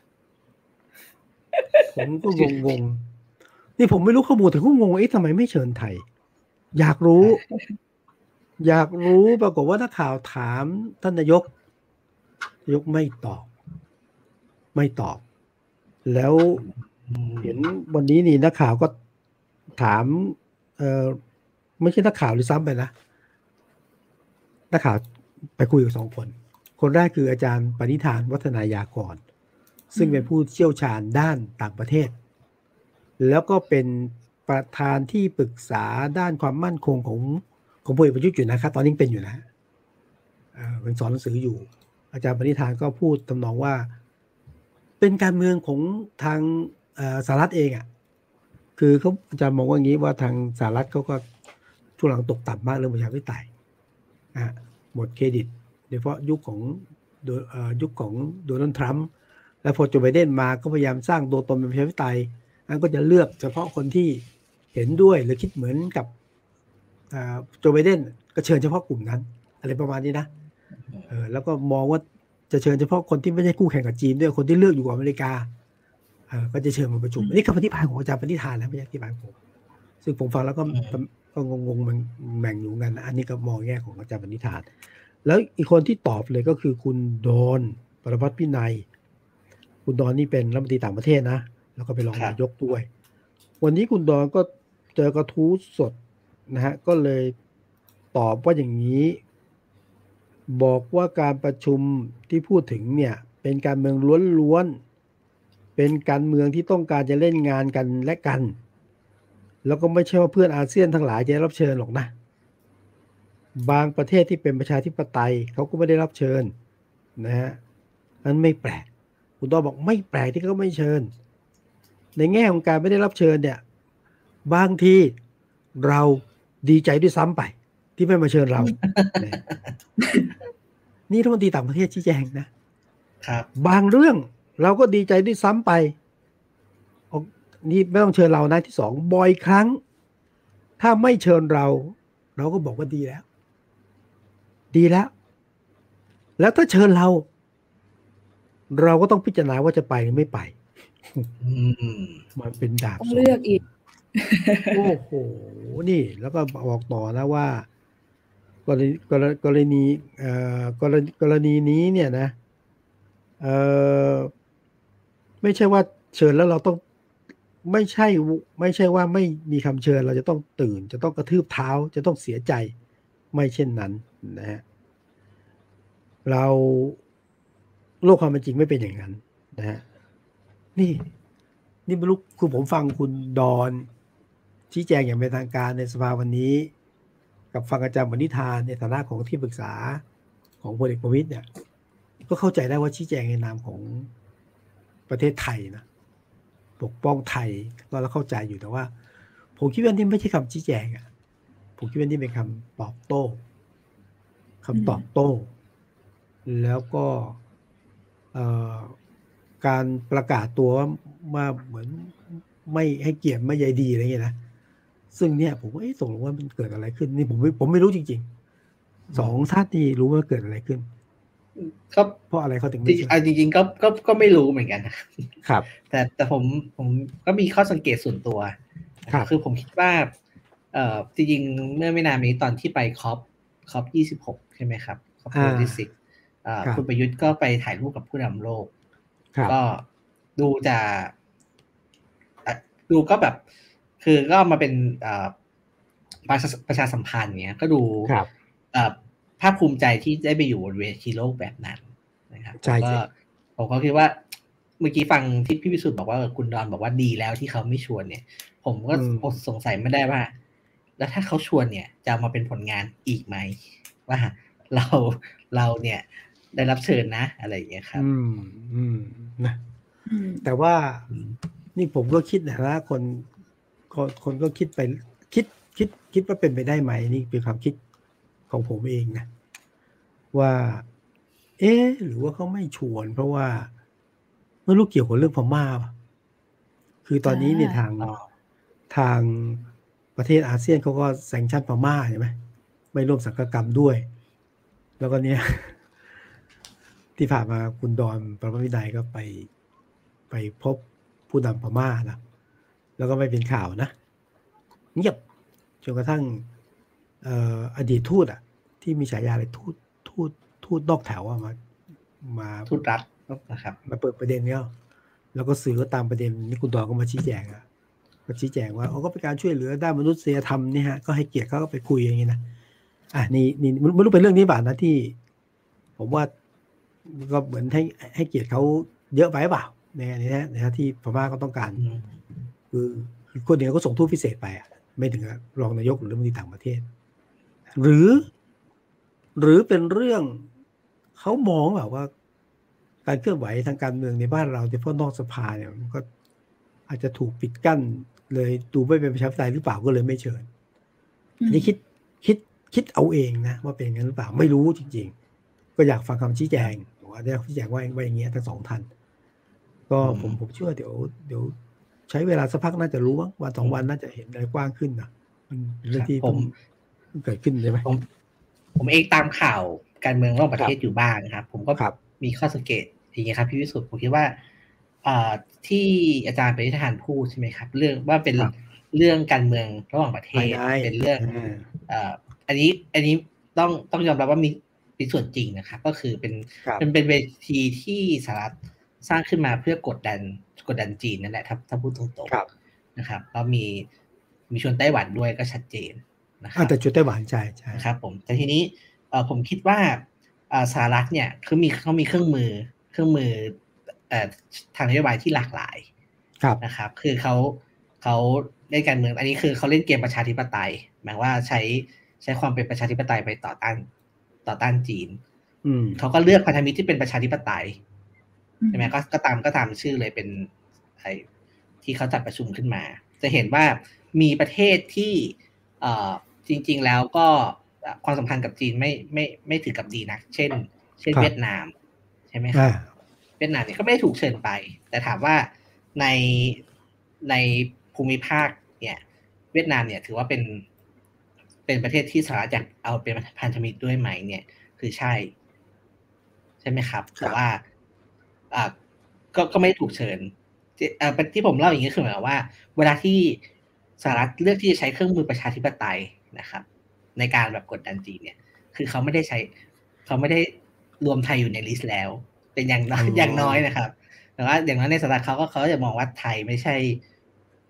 ผมก็งงงๆนี่ผมไม่รู้ข้อมูลแต่ก็งงว่าเอ๊ะทำไมไม่เชิญไทย อยากรู้ อยากรู้ปรากฏว่านักข่าวถามท่านนายกนายกไม่ตอบ ไม่ตอบ แล้วเห็นวันนี้นี่นักข่าวก็ ถาม เออไม่ใช่นักข่าวหรือซ้ำไปนะนักข่าวไปคุยกับสองคน คนแรกคืออาจารย์ปณิธานวัฒนายากร ซึ่งเป็นผู้เชี่ยวชาญด้านต่างประเทศ แล้วก็เป็นประธานที่ปรึกษาด้านความมั่นคงของของพลเอกประยุทธ์อยู่นะครับ ตอนนี้เป็นอยู่นะเป็นสอนหนังสืออยู่ อาจารย์ปณิธานก็พูดทำนองว่า เป็นการเมืองของทางสหรัฐเองอะ่ะ คือเขาอาจารย์มองว่าอย่างนี้ว่าทางสหรัฐเขาก็ช่วงหลังตกต่ำมากเรื่องประชาธิปไตยอะหมดเครดิตโดยเฉพาะยุคของโดเอ่อยุคของโดนัลด์ทรัมป์แล้วพอโจไบเดนมาก็พยายามสร้างตัวตนเป็นประชาธิปไตยอันก็จะเลือกเฉพาะคนที่เห็นด้วยหรือคิดเหมือนกับโจไบเดนก็เชิญเฉพาะกลุ่มนั้น อะไรประมาณนี้นะเออแล้วก็มองว่าจะเชิญเฉพาะคนที่ไม่ใช่คู่แข่งกับจีนด้วยคนที่เลือกอยู่กับอเมริกา ก็จะเชิญมาประชุมอันนี้คำอธิบายของอาจารย์ปณิธานนะไม่ใช่อธิบายผมซึ่งผมฟังแล้วก็ก็งงๆมันแบ่งอยู่กันนะอันนี้ก็มองแง่ของอาจารย์ปณิธาน แล้วอีกคนที่ตอบเลยก็คือคุณดอนปรพัฒน์พินัย คุณดอนนี่เป็นรัฐมนตรีต่างประเทศนะ แล้วก็เป็นรองนายกด้วย วันนี้คุณดอนก็เจอกระทู้สดนะฮะก็เลยตอบว่าอย่างนี้ บอกว่าการประชุมที่พูดถึงเนี่ย เป็นการเมืองล้วนๆ เป็นการเมืองที่ต้องการจะเล่นงานกันและกัน แล้วก็ไม่ใช่ว่าเพื่อนอาเซียนทั้งหลายจะรับเชิญหรอกนะ บางประเทศที่เป็นประชาธิปไตยเขาก็ไม่ได้รับเชิญนะฮะนั้นไม่แปลก คุณต้อบอกไม่แปลกที่เขาไม่เชิญ ในแง่ของการไม่ได้รับเชิญเนี่ย บางทีเราดีใจด้วยซ้ำไป ที่ไม่มาเชิญเรา นี่รัฐมนตรีต่างประเทศชี้แจงนะครับ บางเรื่อง เราก็ดีใจด้วยซ้ำไป นี่ไม่ต้องเชิญเรานะที่สองบ่อยครั้ง ถ้าไม่เชิญเรา เราก็บอกว่าดีแล้ว ดีแล้ว แล้วถ้าเชิญเรา เราก็ต้องพิจารณาว่าจะไปหรือไม่ไปมันเป็นดาบต้องเลือกอีกโอ้โห นี่ แล้วก็บอกต่อนะว่า กรณีกรณีเอ่อกรณีกรณีนี้เนี่ยนะ เอ่อ ไม่ใช่ว่าเชิญแล้วเราต้องไม่ใช่ไม่ใช่ว่าไม่มีคำเชิญเราจะต้องตื่น จะต้องกระทืบเท้าจะต้องเสียใจไม่เช่นนั้นนะฮะเราโลกความเป็นจริงไม่เป็นอย่างนั้นนะฮะนี่นี่ไม่รู้คือผมฟังคุณดอนชี้แจงอย่างเป็นทางการในสภาวันนี้ กับฟังอาจารย์วณิธานในฐานะของที่ปรึกษาของพลเอกประวิตยเนี่ยก็เข้าใจได้ว่าชี้แจงในนามของ ประเทศไทยนะปกป้องไทยเราเข้าใจอยู่แต่ว่า ผมคิดว่านี่ไม่ใช่คำชี้แจงอะผมคิดว่านี่เป็นคำตอบโต้คำตอบโต้ แล้วก็การประกาศตัวว่าเหมือนไม่ให้เกียรติไม่ใยดีอะไรเงี้ยนะซึ่งเนี่ยผมว่าตกลงว่ามันเกิดอะไรขึ้น นี่ผมผมไม่รู้จริงๆสองท่านนี่รู้ว่าเกิดอะไรขึ้น ก็เพราะอะไรเขาถึงไม่จริงจริงๆก็ก็ก็ไม่รู้เหมือนกันครับ แต่แต่ผมผมก็มีข้อสังเกตส่วนตัวคือผมคิดว่า เอ่อจริงๆเมื่อไม่นานนี้ตอนที่ไป COP COP ยี่สิบหกใช่ไหมครับ COP ยี่สิบคุณประยุทธ์ก็ไปถ่ายรูปกับผู้นำโลกก็ดูจะดูก็แบบ คือก็มาเป็นประชาประชาสัมพันธ์เนี้ย ก็ดู ภาคภูมิใจที่ได้ไปอยู่บนเวทีโลกแบบนั้นนะครับใช่ก็ผมก็คิดว่า เมื่อกี้ฟังที่พี่พิสุทธิ์บอกว่าคุณดอนบอกว่าดีแล้วที่เขาไม่ชวนเนี่ย ผมก็สงสัยไม่ได้ว่า แล้วถ้าเขาชวนเนี่ย จะมาเป็นผลงานอีกไหมว่าเราเราเนี่ย ได้รับเชิญนะ อะไรอย่างเงี้ยครับ อืมอืมนะแต่ว่านี่ผมก็คิดนะว่าคนคนคนก็คิดไปคิดคิดคิดว่าเป็นไปได้ไหมนี่เป็นความคิดของผมเองนะ ว่า เอ๊หรือว่าเขาไม่ชวน เพราะว่าไม่รู้เกี่ยวกับเรื่องพม่าคือตอนนี้เนี่ยทางทางประเทศอาเซียนเขาก็แซงชั่นพม่าใช่ไหมไม่ร่วมสังกกรรมด้วย แล้วก็เนี่ย ที่ผ่านมาคุณดอนประวินัยก็ไปไปพบผู้นำพม่านะแล้วก็ไม่เป็นข่าวนะเงียบจนกระทั่งอดีตทูตอะ ที่มีฉายาอะไรทูต ทูตทูตนอกแถวอะมา มาทูตรัฐนะครับ มาเปิดประเด็นเนี้ยแล้วก็สื่อก็ตามประเด็นนี่คุณดอนก็มาชี้แจงอะก็ชี้แจงว่าเขาก็เป็นการช่วยเหลือด้านมนุษยธรรมนี่ฮะก็ให้เกียรติเขาก็ไปคุยอย่างนี้นะอะนี่นี่ไม่รู้เป็นเรื่องนี้บ้างนะที่ ผมว่าก็เหมือนให้ให้เกียรติเขาเยอะไปเปล่าในนี้นะนะที่พม่าก็ต้องการ คือคนเดียวก็ส่งทูตพิเศษไปอะไม่ถึงรองนายกหรือรัฐมนตรีต่างประเทศ หรือ หรือเป็นเรื่องเขามองแบบว่า การเคลื่อนไหวทางการเมืองในบ้านเราเฉพาะนอกสภาเนี่ยมันก็อาจจะถูกปิดกั้น เลยดูไม่เป็นประชาธิปไตยหรือเปล่าก็เลยไม่เชิญอันนี้คิดคิดคิดเอาเองนะว่าเป็นงั้นหรือเปล่าไม่รู้จริง ๆ ก็อยากฟังคำชี้แจงว่าได้ชี้แจงว่าว่าอย่างเงี้ยทั้งสองท่านก็ผมผมเชื่อเดี๋ยว เดี๋ยว ใช้เวลาสักพักน่าจะรู้ว่าวันสองวันน่าจะเห็นอะไรกว้างขึ้นนะมันเรื่องที่ผมเกิดขึ้นใช่ไหมผม ผมเองตามข่าวการเมืองรอบประเทศอยู่บ้างครับ ผมก็มีข้อสังเกตอย่างเงี้ยครับพี่วิสุทธ์ผมคิดว่าเอ่อที่อาจารย์ปริธานพูดใช่ไหมครับ เรื่องว่าเป็นเรื่องการเมืองระหว่างประเทศเป็นเรื่องเอ่ออันนี้อันนี้ต้องต้องยอมรับว่ามีเป็นส่วนจริงนะครับ ก็คือเป็นเป็นเป็นเวทีที่สหรัฐสร้างขึ้นมาเพื่อกดดันกดดันจีนนั่นแหละถ้าถ้าพูดตรงๆนะครับแล้วมีมีชวนไต้หวันด้วยก็ชัดเจน นะครับแต่ชวนไต้หวันใช่ใช่ครับผมแต่ทีนี้เออผมคิดว่าสหรัฐเนี่ยคือมีเขามีเครื่องมือเครื่องมือทางนโยบายที่หลากหลายนะครับ คือเขาเขาเล่นการเมืองอันนี้คือเขาเล่นเกมประชาธิปไตย หมายว่าใช้ใช้ความเป็นประชาธิปไตยไปต่อต้านต่อต้านจีนเขาก็เลือกพันธมิตรที่เป็นประชาธิปไตยใช่ไหมก็ก็ตามก็ตามชื่อเลยเป็นไอที่เขาจัดประชุมขึ้นมา จะเห็นว่ามีประเทศที่เอ่อ จริง ๆ แล้วก็ความสัมพันธ์กับจีนไม่ไม่ไม่ถือกับดีนะเช่น เช่นเวียดนาม ใช่ไหมครับเวียดนามเนี่ยก็ไม่ได้ถูกเชิญไป แต่ถามว่าในในภูมิภาคเนี่ยเวียดนามเนี่ยถือว่าเป็นเป็นประเทศที่สหรัฐอยากเอาเป็นพันธมิตรด้วยไหมเนี่ย คือใช่ ใช่ไหมครับแต่ว่าอ่าก็ก็ไม่ถูกเชิญอ่าที่ผมเล่าอย่างนี้คือหมายว่า เวลาที่สหรัฐเลือกที่จะใช้เครื่องมือประชาธิปไตย นะครับ ในการแบบกดดันจีนเนี่ย คือเขาไม่ได้ใช้เขาไม่ได้รวมไทยอยู่ใน list แล้ว เป็นอย่างน้อยอย่างน้อยนะครับ แต่ว่าอย่างน้อยในสหรัฐเขาก็เขาจะมองว่าไทยไม่ใช่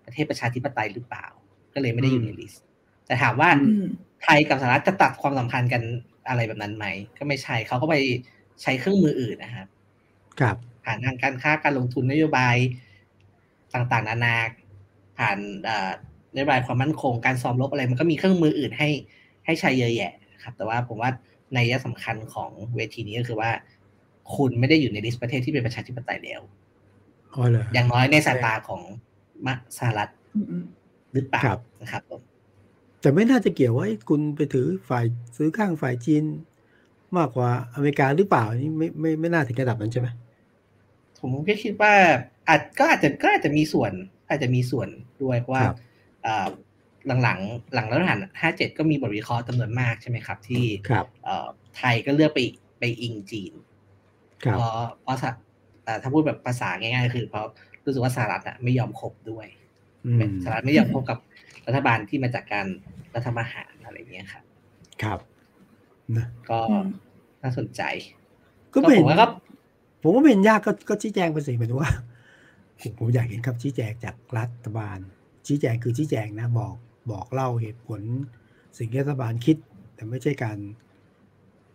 ประเทศประชาธิปไตยหรือเปล่า ก็เลยไม่ได้อยู่ใน list แต่ถามว่าไทยกับสหรัฐจะตัดความสัมพันธ์กันอะไรแบบนั้นไหม ก็ไม่ใช่เขาก็ไปใช้เครื่องมืออื่นนะครับครับผ่านทางการค้าการลงทุนนโยบายต่างๆ นานาผ่าน นโยบายความมั่นคงการซ้อมรบอะไร มันก็มีเครื่องมืออื่นให้ให้ใช้เยอะแยะครับ แต่ว่าผมว่าในยะสำคัญของเวทีนี้ก็คือว่า คุณไม่ได้อยู่ในลิสต์ประเทศที่เป็นประชาธิปไตยแล้วอย่างน้อยในสายตาของมสหรัฐหรือเปล่านะครับผมแต่ไม่น่าจะเกี่ยวว่าคุณไปถือฝ่ายซื้อข้างฝ่ายจีน มากกว่าอเมริกาหรือเปล่านี่ไม่ไม่ไม่น่าถึงระดับนั้นใช่ไหมผมก็คิดว่าอาจก็อาจจะก็อาจจะมีส่วน อาจจะมีส่วนด้วยเพราะว่า หลังๆหลังรัฐประหารห้าเจ็ดก็มีบทวิเคราะห์จำนวนมากใช่ไหมครับ ที่ไทยก็เลือกไปไปอิงจีนเพราะเพราะถ้าพูดแบบภาษาง่ายๆ คือ เพราะรู้สึกว่าสหรัฐไม่ยอมคบด้วยสหรัฐไม่ยอมคบกับรัฐบาลที่มาจากการรัฐประหารอะไรเงี้ยครับครับก็น่าสนใจ ก็ผมว่าก็ผมว่าเป็นยากก็ก็ชี้แจงไปสิหมายถึงว่าผมอยากเห็นคำชี้แจงจากรัฐบาล ชี้แจงคือชี้แจงนะบอกบอกเล่าเหตุผลสิ่งที่รัฐบาลคิด แต่ไม่ใช่การ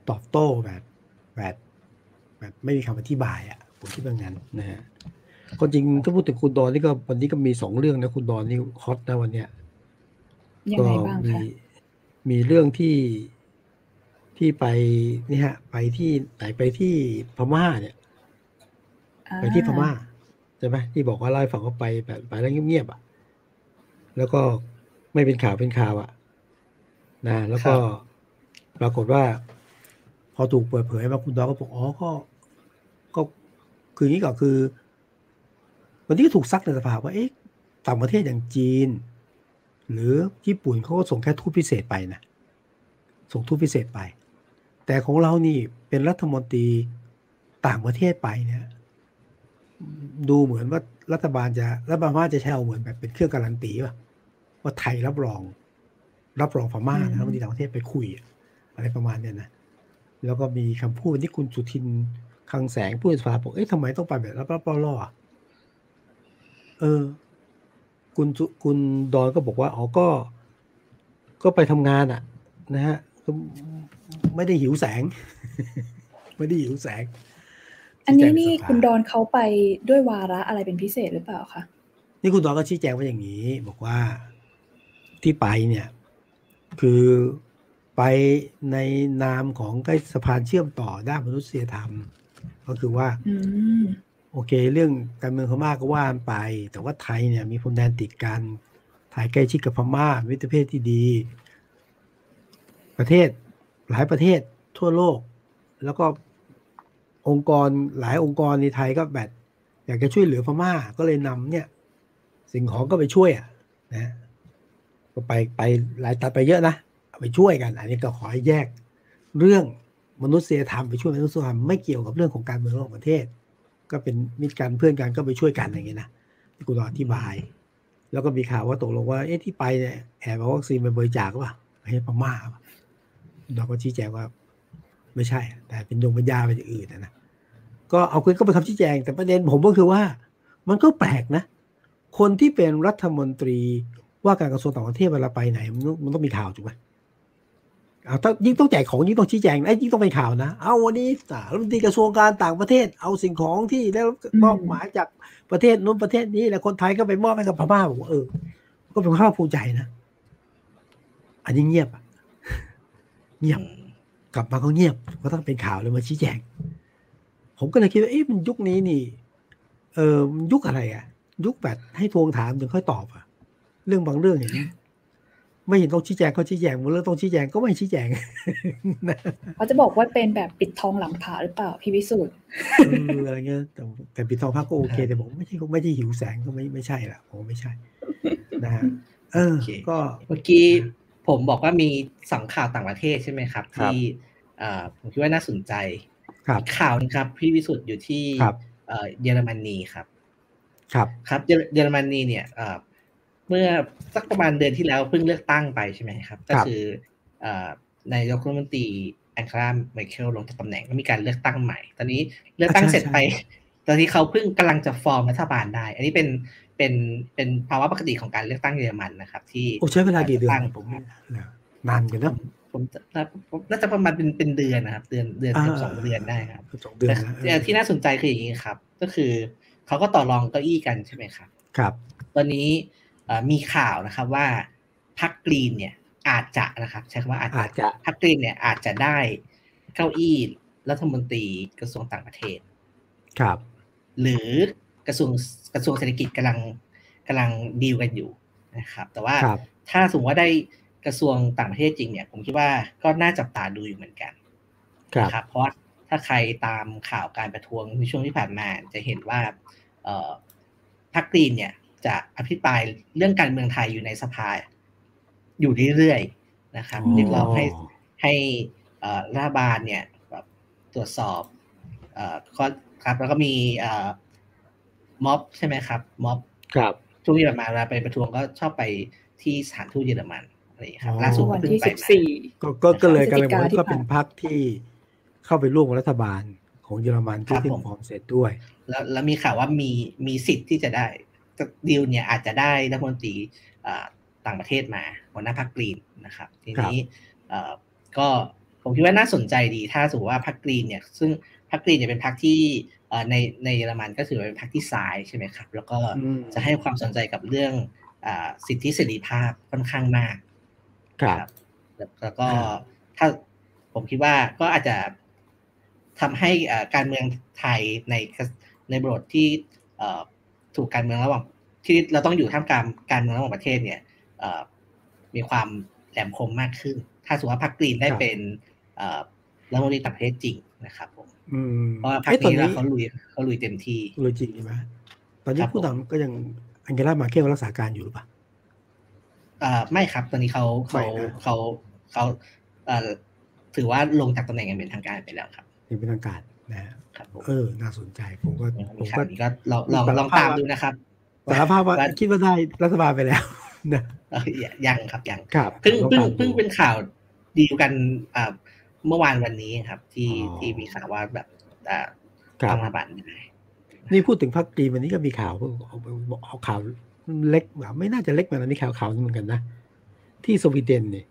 ตอบโต้แบบแบบแบบไม่มีคำอธิบายอะผมคิดแบบนั้นนะฮะคนจริงถ้าพูดถึงคุณดอนนี่ก็วันนี้ก็มีสองเรื่องนะคุณดอนนี่ฮอตนะวันเนี้ยก็มีมีเรื่องที่ที่ไปนี่ฮะ ไปที่ไหนไปที่พม่าเนี่ย ไปที่พม่าใช่ไหมที่บอกว่าเล่าให้ฟังว่าไปแบบไปแล้วเงียบๆอะ แล้วก็ไม่เป็นข่าวเป็นข่าวอะนะแล้วก็ปรากฏว่า พอถูกเปิดเผยมาคุณดอก็บอกอ๋อก็ ก็คืออย่างนี้ก็คือวันนี้ถูกซักในสภาว่าเอ๊ะต่างประเทศอย่างจีน หรือญี่ปุ่นเขาก็ส่งแค่ทูตพิเศษไปนะส่งทูตพิเศษไป แต่ของเรานี่เป็นรัฐมนตรีต่างประเทศไปเนี่ย ดูเหมือนว่ารัฐบาลจะรัฐบาลว่าจะใช้เอาเหมือนแบบเป็นเครื่องการันตีว่าว่าไทยรับรอง รับรองพม่ารัฐมนตรีต่างประเทศไปคุย อะไรประมาณเนี้ยนะแล้วก็มีคำพูดที่คุณสุทินคังแสงผู้สภาบอกเอ๊ะทำไมต้องไปแบบรับรับล่อเออ คุณคุณดอนก็บอกว่าอ๋อก็ ก็ไปทำงานอะ นะฮะไม่ได้หิวแสง ไม่ได้หิวแสง อันนี้นี่คุณดอนเขาไปด้วยวาระอะไรเป็นพิเศษหรือเปล่าคะนี่คุณดอนก็ชี้แจงว่าอย่างนี้ บอกว่าที่ไปเนี่ย คือไปในนามของใกล้สะพานเชื่อมต่อด้านมนุษยธรรม ก็คือว่าโอเค เรื่องการเมืองพม่าก็ว่าไป แต่ว่าไทยเนี่ย มีพรมแดนติดกันไทยใกล้ชิดกับพม่ามิตรเพศที่ดี ประเทศหลายประเทศทั่วโลก แล้วก็ องค์กรหลายองค์กรในไทยก็แบบ อยากจะช่วยเหลือพม่าก็เลยนำเนี่ย สิ่งของก็ไปช่วยอะนะก็ไปไปหลายตัดไปเยอะนะไปช่วยกัน อันนี้ก็ขอให้แยกเรื่องมนุษยธรรมไปช่วยมนุษยธรรมไม่เกี่ยวกับเรื่องของการเมืองระหว่างประเทศ ก็เป็นมิตรกันเพื่อนกันก็ไปช่วยกันอย่างเงี้ยนะที่กูรอธิบาย แล้วก็มีข่าวว่าตกลงว่าเอ๊ะที่ไปเนี่ยแอบเอาวัคซีนไปบริจาคป่ะให้พม่าเราก็ชี้แจงว่า ไม่ใช่ แต่เป็นดวงวิญญาณไปอย่างอื่นนะก็เอาคืนก็เป็นคำชี้แจง แต่ประเด็นผมก็คือว่า มันก็แปลกนะ คนที่เป็นรัฐมนตรีว่าการกระทรวงต่างประเทศเวลาไปไหน มันต้องมันต้องมีข่าวถูกไหมเอาถ้ายิ่งต้องแจกของยิ่งต้องชี้แจงไอ้ยิ่งต้องเป็นข่าวนะ เอาวันนี้รัฐมนตรีกระทรวงการต่างประเทศ เอาสิ่งของที่ได้มอบหมายจากประเทศนู้นประเทศนี้แล้วคนไทยก็ไปมอบให้กับพม่าบอกว่าเออ ก็เป็นภาคภูมิใจนะ อันนี้เงียบอะเงียบ กลับมาก็เงียบ ก็ต้องเป็นข่าวเลยมาชี้แจง ผมก็เลยคิดว่าเอ๊ะมันยุคนี้นี่ เออมันยุคอะไรอะยุคแบบให้ทวงถามถึงค่อยตอบอะเรื่องบางเรื่องอย่างนี้ไม่เห็นต้องชี้แจงก็ชี้แจงบางเรื่องต้องชี้แจงก็ไม่ชี้แจงเขาจะบอกว่าเป็นแบบปิดทองหลังผาหรือเปล่าพี่วิสุทธ์เอออะไรเงี้ยแต่แต่ปิดทองพระก็โอเค แต่ผมไม่ใช่ไม่ใช่หิวแสงก็ไม่ไม่ใช่ละผมไม่ใช่นะฮะเออโอเคก็เมื่อกี้ ผมบอกว่ามีสองข่าวต่างประเทศใช่ไหมครับครับที่เอ่อผมคิดว่าน่าสนใจครับอีกข่าวนึงครับ พี่วิสุทธ์อยู่ที่ครับเอ่อเยอรมนีครับ ครับ ครับเยอรเยอรมนีเนี่ยเอ่อเมื่อสักประมาณเดือนที่แล้วเพิ่งเลือกตั้งไปใช่ไหมครับ ก็คือเอ่อนายกรัฐมนตรีแองเคลาไมเคิลลงจากตำแหน่งก็มีการเลือกตั้งใหม่ ตอนนี้เลือกตั้งใช่เสร็จไปใช่ตอนนี้เขาเพิ่งกำลังจะฟอร์มรัฐบาลได้ อันนี้เป็น เป็นเป็นภาวะปกติของการเลือกตั้งเยอรมันนะครับ ที่โอ้ใช้เวลากี่เดือนตั้งผมนานกันนะผมจะผมน่าจะประมาณเป็นเป็นเดือนนะครับ เดือนเดือนเกือบอ่าสองเดือนได้ครับสองเดือนแต่นะเอแต่อที่น่าสนใจคืออย่างนี้ครับ ก็คือเขาก็ต่อรองเก้าอี้กันใช่ไหมครับ ครับ ตอนนี้เอ่อมีข่าวนะครับว่าพรรคกรีนเนี่ยอาจจะนะครับใช้คำว่าอาจอาจจะพรรคกรีนเนี่ยอาจจะได้เก้าอี้รัฐมนตรีกระทรวงต่างประเทศ ครับ หรือ กระทรวงกระทรวงเศรษฐกิจกำลังกำลังดีลกันอยู่นะครับ แต่ว่าครับถ้าสมมติว่าได้กระทรวงต่างประเทศจริงเนี่ย ผมคิดว่าก็น่าจับตาดูอยู่เหมือนกันครับนะครับเพราะว่าถ้าใครตามข่าวการประท้วงในช่วงที่ผ่านมาจะเห็นว่าเอ่อพรรคกรีนเนี่ยจะอภิปรายเรื่องการเมืองไทยอยู่ในสภาอยู่เรื่อยๆนะครับอ๋อเรียกร้องให้ให้เอ่อรัฐบาลเนี่ยแบบตรวจสอบเอ่อข้อครับแล้วก็มีเอ่อ ม็อบใช่ไหมครับม็อบครับช่วงที่ผ่านมาเวลาไปประท้วงก็ชอบไปที่สถานทูตเยอรมันอะไรอย่างเงี้ยครับอ๋อล่าสุดก็วันเพิ่งที่ไปสิบมาสี่ก็ก็ก็เลยกันเลยพฤศจิกาว่าที่ก็เป็นผ่านพรรคที่เข้าไปร่วมกับรัฐบาลของเยอรมันที่ครับเพิ่ผงมฟอร์มเสร็จด้วย แล้วแล้วมีข่าวว่ามีมีสิทธิ์ที่จะได้ดีลเนี่ยอาจจะได้รัฐมนตรีอ่าต่างประเทศมาหัวหน้าพรรคกรีนนะครับ ทีนี้เอ่อก็ผมคิดว่าน่าสนใจดีถ้าสมมติว่าพรรคกรีนเนี่ย ซึ่งพรรคกรีนเนี่ยเป็นพรรคที่เอ่อ ในในเยอรมันก็ถือว่าเป็นพรรคที่ซ้ายใช่ไหมครับ แล้วก็อืมจะให้ความสนใจกับเรื่องอ่าสิทธิเสรีภาพค่อนข้างมาก ครับ แล้วแล้วก็อ่าถ้าผมคิดว่าก็อาจจะทำให้อ่าการเมืองไทยในในบทที่เอ่อถูกการเมืองระหว่างที่เราต้องอยู่ท่ามกลางการเมืองระหว่างประเทศเนี่ยเอ่อมีความแหลมคมมากขึ้น ถ้าสมมติว่าพรรคกรีนได้เป็นเอ่อรัฐมนตรีต่างประเทศจริงนะครับผมอืม เพราะว่าพรรคเอ๊ะตอนนี้นี้แล้วเขาลุยเขาลุยเต็มที่เลยจริงใช่ไหมตอนนี้ครับผู้ผมนำก็ยังอังเกลามาเคิลรักษาการอยู่หรือเปล่าเอ่อไม่ครับ ตอนนี้เขาเขาไม่นะเขาเขาเอ่อถือว่าลงจากตำแหน่งอย่างเป็นทางการไปแล้วครับยังเป็นทางการนะฮะครับผมเออ น่าสนใจผมก็ผมีมข่าก็วนี้ก็ลองลองสารลองภาพตามว่าดูนะครับสารภาพว่าว่าคิดว่าได้รัฐบาลไปแล้วนะเอ่อยังครับยังครับเพิ่งต้องเพิ่งตามดูเพิ่งเป็นข่าวดีลกันอ่า เมื่อวานวันนี้ครับ ที่อ๋อที่มีข่าวว่าแบบอ่าครับตั้งรัฐบาลได้นี่พูดถึงพรรคกรีนวันนี้ก็มีข่าวเอาเอาเอาข่าวเล็กแบบไม่น่าจะเล็กเหมือนอันนี้ข่าวข่าวนึงเหมือนกันนะ ที่สวีเดนเนี่ย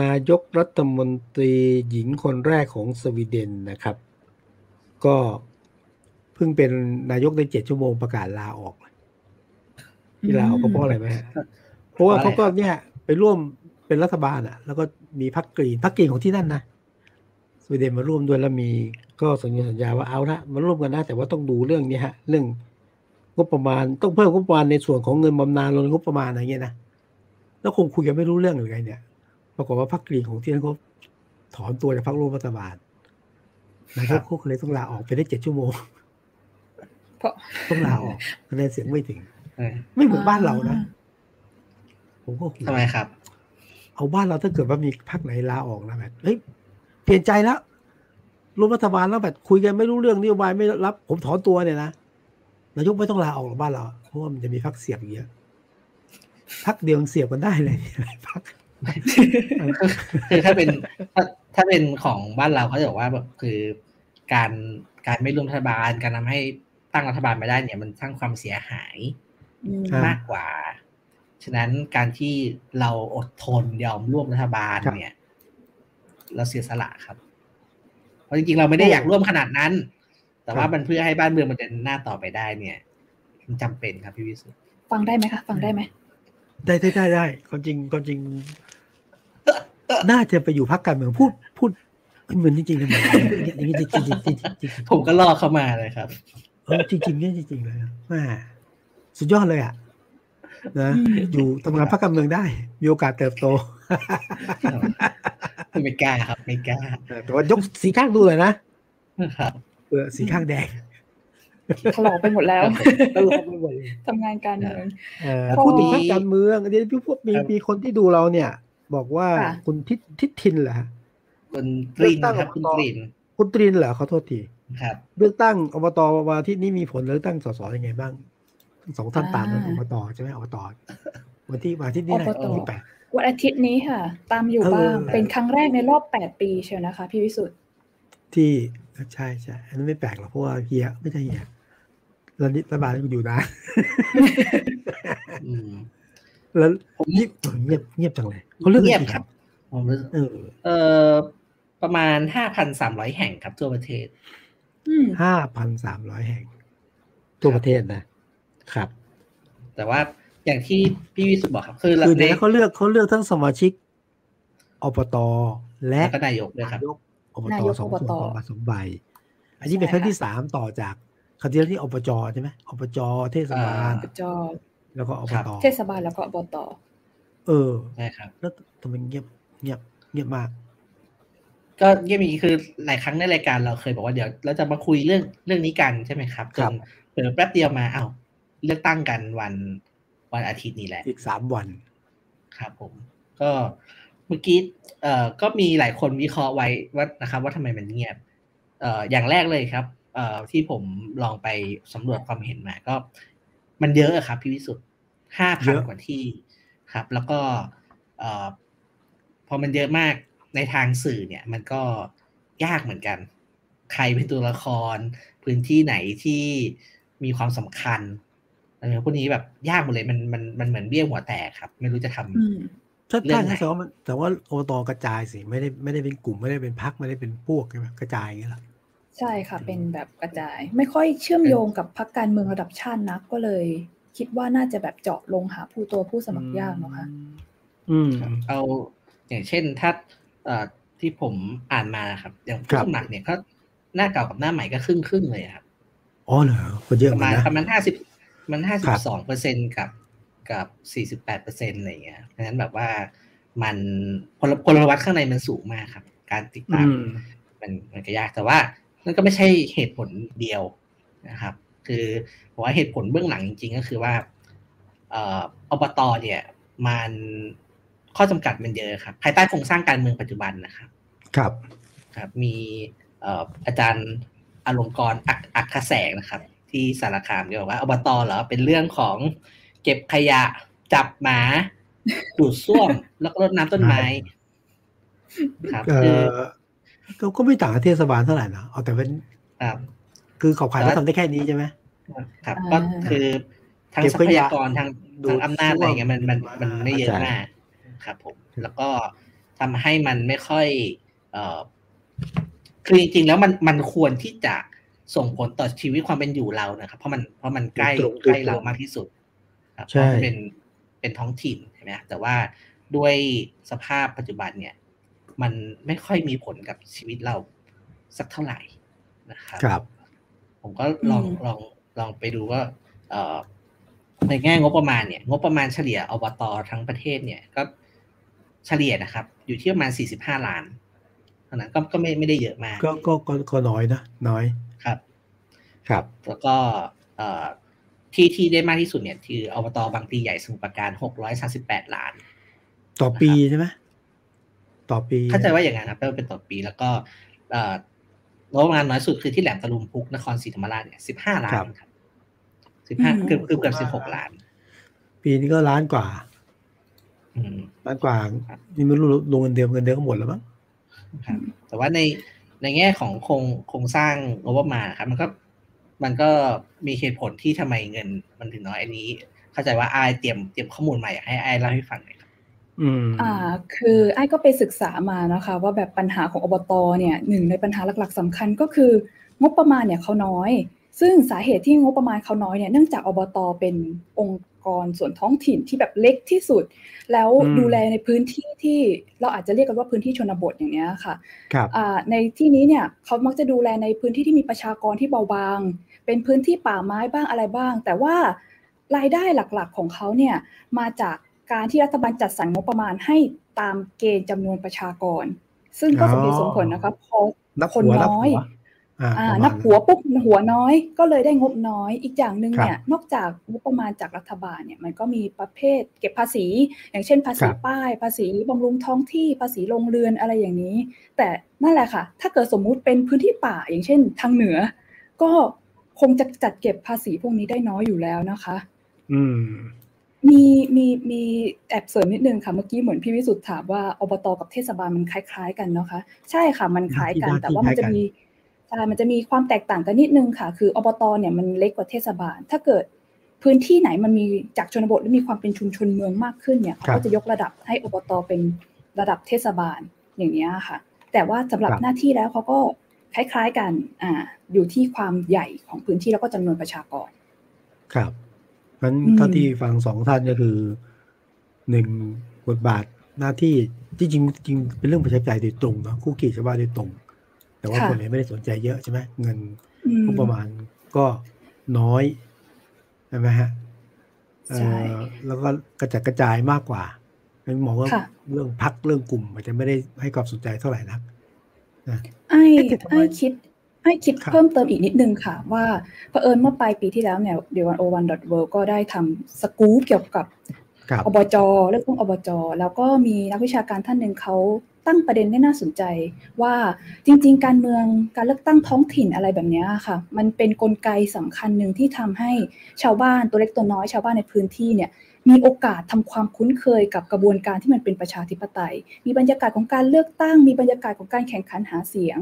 นายกรัฐมนตรีหญิงคนแรกของสวีเดนนะครับ ก็เพิ่งเป็นนายกได้เจ็ดชั่วโมงประกาศลาออกที่ลาออกก็เพราะอะไรไหมฮะเพราะว่าเขาก็เนี่ยไปร่วม เป็นรัฐบาลอะ แล้วก็มีพรรคกรีนพรรคกรีนของที่นั่นนะสวีเดนมาร่วมด้วยแล้วมีก็สัญญาสัญญาว่าเอาละมาร่วมกันนะแต่ว่าต้องดูเรื่องนี้ฮะ เรื่องงบประมาณต้องเพิ่มงบประมาณในส่วนของเงินบำนาญลดงบประมาณอะไรเงี้ยนะแล้วคงคุยกันไม่รู้เรื่องหรือไงเนี่ยปรากฏว่าพรรคกรีนของที่นั่นเขาถอนตัวจากพรรคร่วมรัฐบาลนายกเขาก็เลยต้องลาออกไปได้เจ็ดชั่วโมงเพราะต้องลาออกคะแนนเสียงไม่ถึงเออไม่เหมือนบ้านเรานะผมก็ห่วงทำไมครับ เอาบ้านเราถ้าเกิดว่ามีพรรคไหนลาออกนะแบบเฮ้ยเปลี่ยนใจแล้วร่วมรัฐบาลแล้วแบบคุยกันไม่รู้เรื่องนโยบายไม่รับ ผมถอนตัวเนี่ยนะนายกไม่ต้องลาออกหรอกบ้านเราเพราะว่ามันจะมีพักเสียบเยอะพักเดียวเสียบกันได้เลยพักคือถ้าเป็นถ้าถ้าเป็นของบ้านเราเขาจะบอกว่าแบบคือการการไม่ร่วมรัฐบาล การทำให้ตั้งรัฐบาลไม่ได้เนี่ย มันสร้างความเสียหายอืมอ่ามมากกว่า ฉะนั้นการที่เราอดทนยอมร่วมรัฐบาลครับเนี่ย เราเสียสละครับ เพราะจริงๆเราไม่ได้อยากร่วมขนาดนั้น แต่ว่ามันเพื่อให้บ้านเมืองมันเดินหน้าต่อไปได้เนี่ยมันจำเป็นครับพี่วิสุทธ์ฟังได้ไหมคะฟังได้ไหมได้ได้ได้ได้ความจริงความจริง น่าจะไปอยู่พักการเมืองพูดพูดเหมือนจริงๆเลยเหมือนอย่างนี้จริงจริงจริงจริงจริงผมก็ล่อเข้ามาเลยครับเออจริงจริงเนี่ยจริงๆเลยแม่สุดยอดเลยอะ นะอยู่ทำงานพักการเมืองได้ มีโอกาสเติบโตไม่กล้าครับไม่กล้าแต่ว่ายกสีข้างดูเลยนะครับเออสีข้างแดงถลอกไปหมดแล้วตลกไปหมดเลยทำงานการเมืองเออเพราะพูดถึงพักการเมืองเดี๋ยวพี่พวกมีครับมีคนที่ดูเราเนี่ย บอกว่าค่ะคุณทิศทิศทินเหรอฮะคุณตรินครับเลือกตั้งคุณอบตตรินคุณตรินเหรอขอโทษทีครับเลือกตั้งอบตวันอาที่นี้มีผลเลือกตั้งสสยังไงบ้างทั้ง สองท่านตามนะอบตใช่ไหมอบตวันที่วันอาที่นี้นะอบตวันที่แปดวันอาทิตย์นี้ค่ะ ตามอยู่เออบ้าง เป็นครั้งแรกในรอบแปดปีเชียวนะคะ พี่วิสุทธ์ที่ใช่ใช่อันนั้นไม่แปลกหรอกเพราะว่าเฮียไม่ใช่เฮียรัฐบาลก็อยู่นะอืมแล้วผมเงียบเงียบเงียบจังเลยเขาเลือกเงียบกี่ครับผมรู้สึกเออเอ่อประมาณห้าพันสามร้อยแห่งครับทั่วประเทศอืมห้าพันสามร้อยแห่ง ทั่วประเทศนะ ครับ แต่ว่าอย่างที่พี่วิสุทธ์บอกครับ คือคือในเดี๋ยวนะเขาเลือกเขาเลือกทั้งสมาชิกอบตและแล้วก็นายกด้วยครับนายกอบตนายกสองอบคนตออกมาสองใบ อันนี้เป็นใช่ครั้งค่ะที่สามต่อจากครั้งที่แล้วที่อบจใช่ไหมอบจเทศบาลอ่าจอแล้วก็อบครับตเทศบาลแล้วก็อบตเออใช่ครับ แล้วทำไมเงียบเงียบเงียบมาก ก็เยี่ยมอีกคือหลายครั้งในรายการเราเคยบอกว่าเดี๋ยวเราจะมาคุยเรื่องเรื่องนี้กันใช่ไหมครับจครับนเผลอแป๊บเดียวมาเอ้า เลือกตั้งกันวันวันอาทิตย์นี้แหละ อีกสามวันครับผม ก็เมื่อกี้เอ่อก็มีหลายคนวิเคราะห์ไว้ว่านะครับ ว่าทำไมมันเงียบ เอ่ออย่างแรกเลยครับ เอ่อที่ผมลองไปสำรวจความเห็นมาก็ มันเยอะอะครับพี่วิสุทธ์ห้าพันเยอะกว่าที่ครับ แล้วก็เอ่อพอมันเยอะมากในทางสื่อเนี่ย มันก็ยากเหมือนกัน ใครเป็นตัวละคร พื้นที่ไหนที่มีความสำคัญ อะไรพวกนี้แบบยากหมดเลยมันมันมันเหมือนเบี้ยหัวแตกครับ ไม่รู้จะทำอืมถ้าเรื่ถ้าองไหนแต่ว่ามันแต่ว่าอบตกระจายสิไม่ได้ไม่ได้เป็นกลุ่มไม่ได้เป็นพักไม่ได้เป็นพวกใช่ไหมกระจายอย่างเงี้ยเหรอใช่ค่ะ เป็นแบบกระจาย ไม่ค่อยเชื่อมโยงกับพรรคการเมืองระดับชาตินักก็เลย คิดว่าน่าจะแบบเจาะลงหาผู้ตัวผู้สมัครยากเนาะค่ะอืมครับเอาอย่างเช่นถ้าเอ่อที่ผมอ่านมานะครับ อย่างครัผู้บสมัครเนี่ยก็หน้าเก่ากับหน้าใหม่ก็ครึ่งครึ่งๆเลยครับอ๋อเหรอคนเยอะปเหระมือนมาณกันนะประมาณห้าสิบ มันห้าสิครับบสองเปอร์เซ็นกับกับสี่สิบแปดเปอร์เซ็นอะไรอย่างเงี้ยเพราะฉะนั้นแบบว่ามันพลพลวัตข้างในมันสูงมากครับ การติดตามอืมมันมันก็ยากแต่ว่านั่นก็ไม่ใช่เหตุผลเดียวนะครับ คือผมว่าเหตุผลเบื้องหลังจริง ๆ ก็คือว่าเอ่ออบตเนี่ย มันข้อจำกัดมันเยอะครับ ภายใต้โครงสร้างการเมืองปัจจุบันนะครับ ครับ ครับ มีเอ่ออาจารย์อารมณ์กรอักอักขแสงนะครับ ที่สารคามก็บอกว่าอบตเหรอเป็นเรื่องของเก็บขยะจับหมา ดูดซ่วม แล้วก็รดน้ำต้นไม้ครับเอคืออก็ก็ไม่ต่างกับเทศบาลเท่าไหร่นะเอาแต่เป็นครับคือขอบขายเขาทำได้แค่นี้ใช่ไหมครับอ่าก็คือทางเก็บทรัขพยะยากรทางดูทาดงอำนาจอะไรเงี้ยมันมันมันไม่เยอะเข้าใจมากครับผมแล้วก็ทำให้มันไม่ค่อย เอ่อคือจริงๆแล้วมันมันควรที่จะ ส่งผลต่อชีวิตความเป็นอยู่เรานะครับ เพราะมันเพราะมันใกล้ตรงๆใกล้เรามากที่สุดครับเพใช่ราะมันเป็นเป็นท้องถิ่นใช่ไหมแต่ว่าด้วยสภาพปัจจุบันเนี่ย มันไม่ค่อยมีผลกับชีวิตเราสักเท่าไหร่นะครับครับ ผมก็ลองอืมลองลองไปดูว่าเอ่อในแง่งบประมาณเนี่ย งบประมาณเฉลี่ยอบตทั้งประเทศเนี่ยก็เฉลี่ยนะครับ อยู่ที่ประมาณ45ล้านเท่านั้นก็ก็ไม่ไม่ได้เยอะมาก ก็ก็ก็ก็น้อยนะน้อย ครับครับ แล้วก็เอ่อที่ที่ได้มากที่สุดเนี่ยคืออบตบางพลีใหญ่สมุทรปราการ638ล้าน ต่อปีใช่ไหมต่อปีเข้าใจว่าอย่างนั้นครับเป็นต่อปีแล้วก็เอ่องบประมาณน้อยสุดคือที่แหลมตะลุมพุกนครศรีธรรมราชเนี่ยสิบห้าล้านครับสิบห้าเกือบเกือบเกือบสิบหกล้าน ปีนี้ก็ล้านกว่าอืมล้านกว่า นี่ไม่รู้ลงเงินเดือนเงินเดือนก็หมดแล้วมั้งครับแต่ว่าในในแง่ของโครงโครงสร้างงบประมาณครับ มันก็ มันก็มีเหตุผลที่ทำไมเงินมันถึงน้อยอันนี้ เข้าใจว่าไอายเตรียมเตรียมข้อมูลมาอยากให้ไอายเล่าให้ฟังหน่อยครับอืมอ่า คือไอ้ก็ไปศึกษามานะคะ ว่าแบบปัญหาของอบตเนี่ยหนึ่งในปัญหาหลัก ๆสำคัญก็คืองบประมาณเนี่ยเขาน้อย ซึ่งสาเหตุที่งบประมาณเขาน้อยเนี่ยเนื่องจากอบตเป็นองค์กรส่วนท้องถิ่นที่แบบเล็กที่สุด แล้วดูแลในพื้นที่ที่เราอาจจะเรียกกันว่าพื้นที่ชนบทอย่างเนี้ยค่ะครับอ่าในที่นี้เนี่ยเขามักจะดูแลในพื้นที่ที่มีประชากรที่เบาบาง เป็นพื้นที่ป่าไม้บ้างอะไรบ้าง แต่ว่ารายได้หลักๆของเขาเนี่ยมาจากการที่รัฐบาลจัดสรรงบประมาณให้ตามเกณฑ์จำนวนประชากร ซึ่งก็สมเหตุสมผลนะคะพอนับคนหัวนับน้อหัยวอ่าอ่าประมาณนับหัวปุ๊บหัวน้อยก็เลยได้งบน้อยอีกอย่างหนึ่งครับเนี่ยนอกจากงบประมาณจากรัฐบาลเนี่ยมันก็มีประเภทเก็บภาษี อย่างเช่น ภาษีครับป้าย ภาษีบำรุงท้องที่ภาษีโรงเรือนอะไรอย่างนี้ แต่นั่นแหละค่ะ ถ้าเกิดสมมุติเป็นพื้นที่ป่าอย่างเช่น ทางเหนือ ก็ คงจะจัดเก็บภาษีพวกนี้ได้น้อยอยู่แล้วนะคะ อืมมีมีมีแอบเสริมนิดนึงค่ะเมื่อกี้เหมือนพี่วิสุทธ์ถามว่าอบตกับเทศบาลมันคล้าย ๆ กันเนาะคะ ใช่ค่ะมันคล้ายกันหน้าที่แต่ว่ามันจะคล้ายกันมีใช่มันจะมีความแตกต่างกันนิดนึงค่ะ คืออบตเนี่ยมันเล็กกว่าเทศบาล ถ้าเกิดพื้นที่ไหนมันมีจากชนบทและมีความเป็นชุมชนเมืองมากขึ้นเนี่ยเขาก็จะยกระดับให้อบตเป็นระดับเทศบาลอย่างนี้ยค่ะ แต่ว่าสำหรับหน้าที่แล้วเขาก็ คล้ายๆกันอ่าอยู่ที่ความใหญ่ของพื้นที่แล้วก็จำนวนประชากร ครับงั้นอืมเท่าที่ฟังสองท่านก็คือหนึ่งบทบาทหน้าที่ที่จริงจริงเป็นเรื่องประชาธิปไตยโดยตรงเนาะคู่ขี่ชาวบ้านโดยตรง แต่ว่าคนเนี่ยไม่ได้สนใจเยอะใช่ไหมเงินอืมงบประมาณก็น้อยใช่ไหมฮะเอ่อใช่แล้วก็กระจัดกระจายมากกว่างั้นมองว่าค่ะเรื่องพักเรื่องกลุ่มอาจจะไม่ได้ให้ความสนใจเท่าไหร่นักนะ ไอ้เอ๊ะแต่ทำไมไอ้คิดไอ้คิดครับเพิ่มเติมอีกนิดนึงค่ะ ว่าเผอิญเมื่อปลายปีที่แล้วเนี่ยเดวันโอวันดอทเวิก็ได้ทำสกู๊ปเกี่ยวกับครับอบจเรื่องของอบจ แล้วก็มีนักวิชาการท่านหนึ่งเขาตั้งประเด็นได้น่าสนใจ ว่าจริง ๆ การเมืองการเลือกตั้งท้องถิ่นอะไรแบบเนี้ยค่ะ มันเป็นนกลไกสำคัญหนึ่งที่ทำให้ชาวบ้านตัวเล็กตัวน้อยชาวบ้านในพื้นที่เนี่ย มีโอกาสทำความคุ้นเคยกับกระบวนการที่มันเป็นประชาธิปไตย มีบรรยากาศของการเลือกตั้ง มีบรรยากาศของการแข่งขันหาเสียง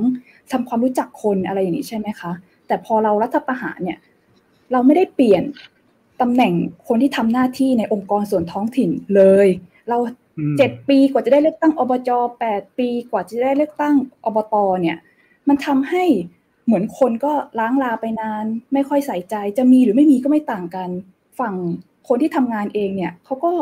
ทำความรู้จักคนอะไรอย่างนี้ใช่ไหมคะ แต่พอเรารัฐประหารเนี่ยเราไม่ได้เปลี่ยนตำแหน่งคนที่ทำหน้าที่ในองค์กรส่วนท้องถิ่นเลย เราอืมเจ็ดปีกว่าจะได้เลือกตั้งอบจแปดปีกว่าจะได้เลือกตั้งอบตเนี่ยมันทำให้เหมือนคนก็ล้างลาไปนาน ไม่ค่อยใส่ใจจะมีหรือไม่มีก็ไม่ต่างกัน ฝั่ง คนที่ทำงานเองเนี่ยเขาก็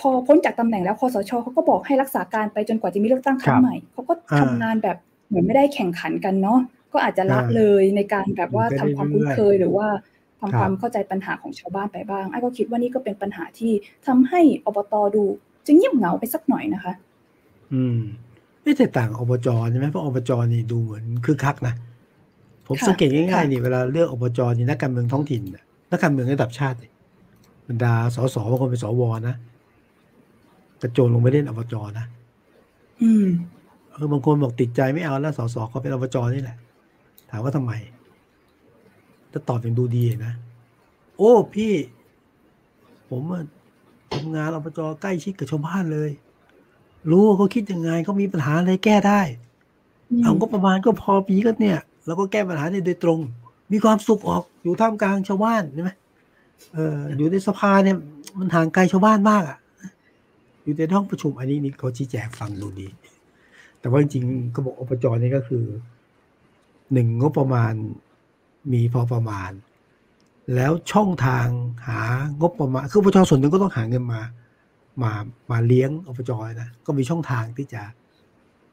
พอพ้นจากตำแหน่งแล้วคอสชเขาก็บอกให้รักษาการไปจนกว่าจะมีเลือกตั้งครั้คงรับใหม่เขาก็ทำอ่างงานแบบเหมือนไม่ได้แข่งขันกันเนาะก็อาจจะละอ่าเลยในการแบบว่าอยู่ทำไปความคุ้นเรื่อยๆเคยหรือว่าทำครับความเข้าใจปัญหาของชาวบ้านไปบ้างไอ้ก็คิดว่านี่ก็เป็นปัญหาที่ทำให้อบตดูจะเงียบเหงาไปสักหน่อยนะคะ อืม ไม่แตกต่างอบจใช่ไหมเพราะอบจนี่ดูเหมือนคึกคักนะผมค่ะสังเกตง่ายค่ะๆนี่เวลาเลือกอบจนี่นักการเมืองท้องถิ่นน่ะนักการเมืองระดับชาตินี่ บรรดาสสบางคนเป็นสวนะกระโจนลงไปเล่นอบจนะอืมเออบางคนบอกติดใจไม่เอาแล้วสสเขาเป็นอบจนี่แหละ ถามว่าทำไมถ้าตอบอย่างดูดีนะ โอ้พี่ ผมอะทำงานอบจใกล้ชิดกับชาวบ้านเลย รู้ว่าเขาคิดยังไงเขามีปัญหาอะไรแก้ได้อืมเอาก็ประมาณก็พอปีก็เนี่ยเราก็แก้ปัญหาได้โดยตรง มีความสุขออกอยู่ท่ามกลางชาวบ้านใช่ไหม เอออยู่ในสภาเนี่ย มันห่างไกลชาวบ้านมากอะ อยู่ในห้องประชุมอันนี้นี่เขาชี้แจงฟังดูดี แต่ว่าจริงๆก็บอกอบจนี่ก็คือหนึ่งงบประมาณมีพอประมาณ แล้วช่องทางหางบประมาณ คืออบจส่วนหนึ่งก็ต้องหาเงินมา มามาเลี้ยงอบจนะก็มีช่องทางที่จะ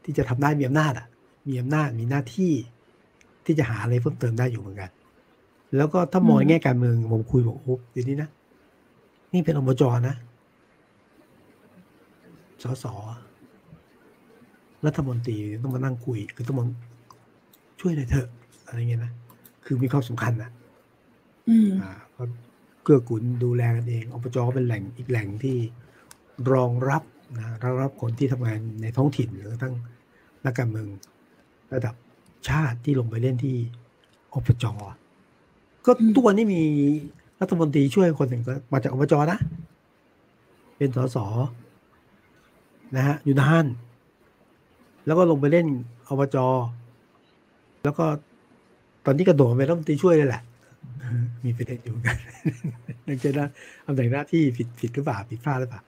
ที่จะทำได้มีอำนาจอะ มีอำนาจมีหน้าที่ที่จะหาอะไรเพิ่มเติมได้อยู่เหมือนกัน แล้วก็ถ้ามองในแง่การเมืองผมคุยบอกโอ้เดี๋ยวนี้นะนี่เป็นอบจนะสสรัฐมนตรีต้องมานั่งคุย คือต้องมาช่วยหน่อยเถอะอะไรเงี้ยนะคือมีความสำคัญนะอืมอ่าก็เกื้อกูลดูแลกันเองอบจก็เป็นแหล่งอีกแหล่งที่รองรับนะรองรับคนที่ทำงานในท้องถิ่นหรือทั้งนักการเมืองระดับชาติที่ลงไปเล่นที่อบจ ก็ตัวนนี้มีรัฐมนตรีช่วยคนหนึ่งก็มาจากอบจนะ เป็นสสนะฮะอยู่นานแล้วก็ลงไปเล่นอบจแล้วก็ตอนนี้กระโดดไปรัฐมนตรีช่วยเลยแหละมีประเด็นอยู่กันนั่นจะนะตำแหน่งหน้าที่ผิดผิดหรือเปล่าผิดพลาดหรือเปล่า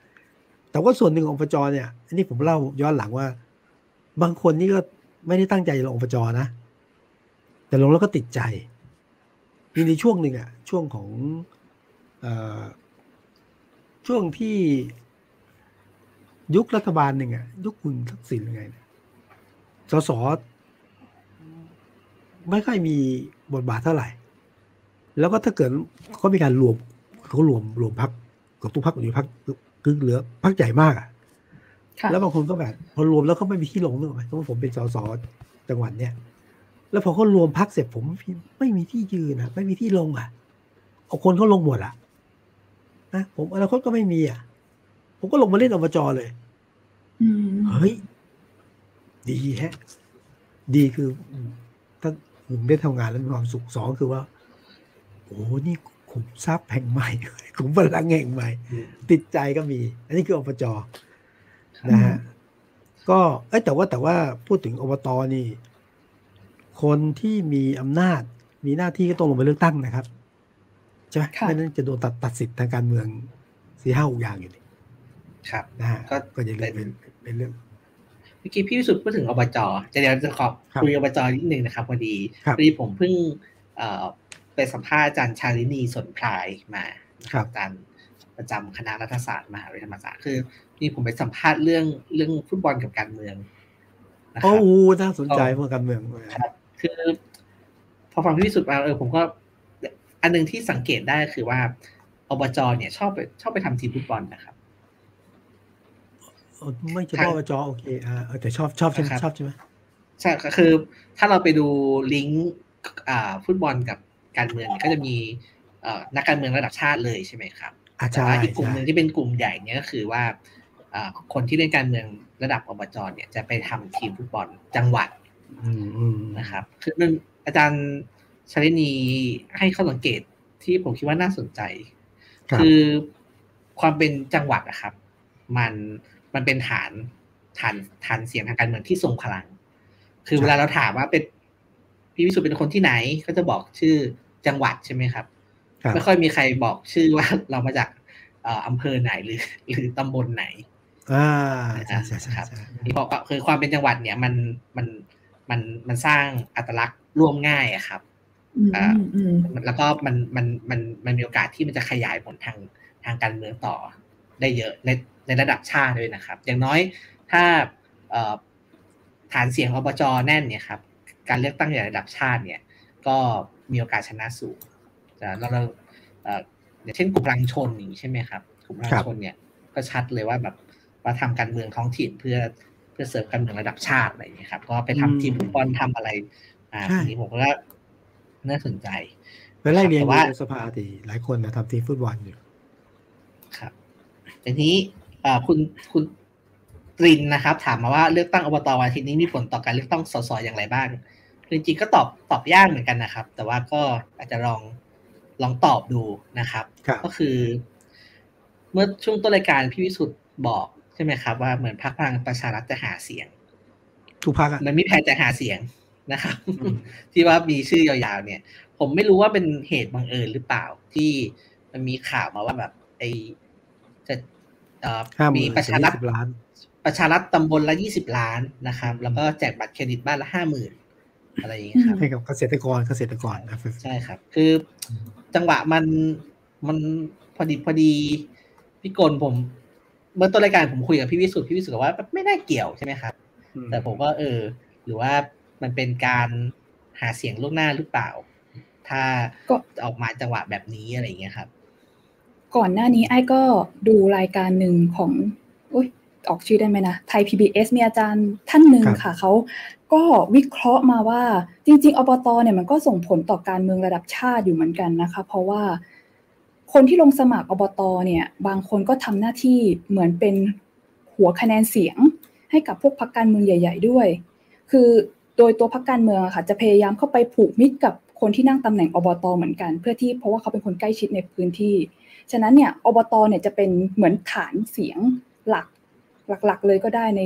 แต่ว่าส่วนหนึ่งองอบจเนี่ยอันนี้ผมเล่าย้อนหลังว่า บางคนนี่ก็ไม่ได้ตั้งใจลงอบจนะ แต่ลงแล้วก็ติดใจ มีในช่วงหนึ่งอะช่วงของอช่วงที่ยุครัฐบาลหนึ่งอะยุคคุณทักษิณยังไงสสไม่ค่อยมีบทบาทเท่าไหร่ แล้วก็ถ้าเกิดเขามีการรวมเขารวมรวมพักกับทุกพักอยู่พักคือเหลือพักใหญ่มากอะแล้วบางคนก็แบบพอรวมแล้วเขาไม่มีที่ลงนึกไหมเพราะผมเป็นสสจังหวัดเนี้ย แล้วพอเขารวมพักเสร็จผมไม่มีที่ยืนอะ ไม่มีที่ลงอะ เอาคนเขาลงหมดอะนะผมอนาคตก็ไม่มีอะ ผมก็ลงมาเล่นอบจเลยเฮ้ย ดีแฮะ ดีคือถ้าผมได้ทำงานแล้วมีความสุขสองคือว่า โอ้นี่ขุมทรัพย์แห่งใหม่ขุมพลังแห่งใหม่ ติดใจก็มี อันนี้คืออบจนะฮะก็เอ้แต่ว่าแต่ว่าพูดถึงอบตนี่ คนที่มีอำนาจ มีหน้าที่ก็ต้องลงไปเลือกตั้งนะครับใช่ไหมไม่นั้นจะโดนตัดตัดสิทธิ์ทางการเมืองสี่ห้าอย่างอยู่นี่ครับนะฮะก็ก็จะเป็นเป็นเรื่องเมื่อกี้พี่วิสุทธ์พูดถึงอบจจะเดี๋ยวจะขอบคุยอบจนิดนึงนะครับพอดีพอดีผมเพิ่งไปสัมภาษณ์อาจารย์ชาลินีสนพลายมาอาจารย์ประจำคณะรัฐศาสตร์มหาวิทยาลัยธรรมศาสตร์คือนี่ผมไปสัมภาษณ์เรื่องเรื่องฟุตบอลกับการเมืองโอ้น่าสนใจเรื่องการเมืองครับ คือ พอฟังพี่วิสุทธ์มาเออผมก็ อันนึงที่สังเกตได้คือว่าอบจเนี่ยชอบไปชอบไปทำทีมฟุตบอลนะครับไม่เฉพาะจอโอเคอ่าแต่ชอบชอบใช่ไหมชอบใช่ไหมใช่คือ ถ้าเราไปดูลิงก์อ่าฟุตบอลกับการเมืองก็จะมีเอ่อนักการเมืองระดับชาติเลยใช่ไหมครับแต่ว่าอีกกลุ่มหนึ่งที่เป็นกลุ่มใหญ่เนี่ยก็คือว่าคนที่เล่นการเมืองระดับอบจเนี่ยจะไปทำทีมฟุตบอลจังหวัด นะครับ คือนึงอาจารย์ชลินีให้ข้อสังเกตที่ผมคิดว่าน่าสนใจ คือความเป็นจังหวัดนะครับ มันมันเป็นฐานฐานฐานเสียงทางการเมืองที่ทรงพลัง คือเวลาเราถามว่าเป็นพี่วิสุทธ์เป็นคนที่ไหนก็จะบอกชื่อจังหวัดใช่ไหมครับไม่ค่อยมีใครบอกชื่อว่าเรามาจากอำเภอไหนหรือ หรือตำบลไหนอ่าใช่ใช่ครับเพราะคือความเป็นจังหวัดเนี่ยมันมัน มันมันสร้างอัตลักษณ์ร่วมง่ายอะครับอ่าแล้วก็มันมันมันมันมีโอกาสที่มันจะขยายผลทางทางการเมืองต่อได้เยอะในในระดับชาติด้วยนะครับ อย่างน้อยถ้าฐานเสียงอบจแน่นเนี่ยครับการเลือกตั้งในระดับชาติเนี่ย ก็มีโอกาสชนะสูงเราเราอย่างเช่นกลุ่มพลังชนอย่างนี้ใช่ไหมครับกลุ่มพลังชนเนี่ยก็ชัดเลยว่าแบบมาทำการเมืองท้องถิ่นเพื่อเพื่อเสริมการเมืองระดับชาติอะไรอย่างนี้ครับ ก็ไปทำทีมฟุตบอลทำอะไร อ่าทีนี้ผมก็น่าสนใจไปไล่เรียนว่าสภาตีหลายคนนะทำทีมฟุตบอลอยู่ ครับทีนี้คุณคุณตรินนะครับ ถามมาว่าเลือกตั้งอบตวันอาทิตย์นี้มีผลต่อการเลือกตั้งสสอย่างไรบ้างจริงๆก็ตอบตอบยากเหมือนกันนะครับ แต่ว่าก็อาจจะลองลองตอบดูนะครับ ก็คือ เมื่อช่วงต้นรายการพี่วิสุทธ์บอกใช่ไหมครับว่าเหมือนพรรคพลังประชารัฐจะหาเสียง ทุกพรรคมันมีแผนจะหาเสียงนะครับ ที่ว่ามีชื่อยาวๆเนี่ย ผมไม่รู้ว่าเป็นเหตุบังเอิญหรือเปล่าที่มันมีข่าวมาว่าแบบไอจะมีประชารัฐล้าน ประชารัฐตำบลละยี่สิบล้านนะครับ แล้วก็แจกบัตรเครดิตบ้านละห้าหมื่นอะไรอย่างเงี้ยครับให้กับเกษตรกรเกษตรกรใช่ครับ คือจังหวะมันมันพอดีพอดีพี่กลผม เมื่อต้นรายการผมคุยกับพี่วิสุทธ์พี่วิสุทธ์บอกว่าไม่น่าเกี่ยวใช่ไหมครับ แต่ผมก็เออ หรือว่ามันเป็นการหาเสียงล่วงหน้าหรือเปล่า ถ้าก็ออกมาจังหวะแบบนี้อะไรอย่างเงี้ยครับ ก่อนหน้านี้ไอ้ก็ดูรายการหนึ่งของอุ้ยออกชื่อได้ไหมนะไทย PBS มีอาจารย์ท่านหนึ่งค่ะเขาก็วิเคราะห์มาว่าจริง ๆอบตเนี่ยมันก็ส่งผลต่อการเมืองระดับชาติอยู่เหมือนกันนะคะ เพราะว่า คนที่ลงสมัครอบตเนี่ย บางคนก็ทำหน้าที่เหมือนเป็นหัวคะแนนเสียง ให้กับพวกพรรคการเมืองใหญ่ ๆ ด้วย คือโดยตัวพรรคการเมืองค่ะ จะพยายามเข้าไปผูกมิตรกับคนที่นั่งตำแหน่งอบตเหมือนกัน เพื่อที่เพราะว่าเขาเป็นคนใกล้ชิดในพื้นที่ ฉะนั้นเนี่ยอบตเนี่ยจะเป็นเหมือนฐานเสียงหลักหลักๆเลยก็ได้ใน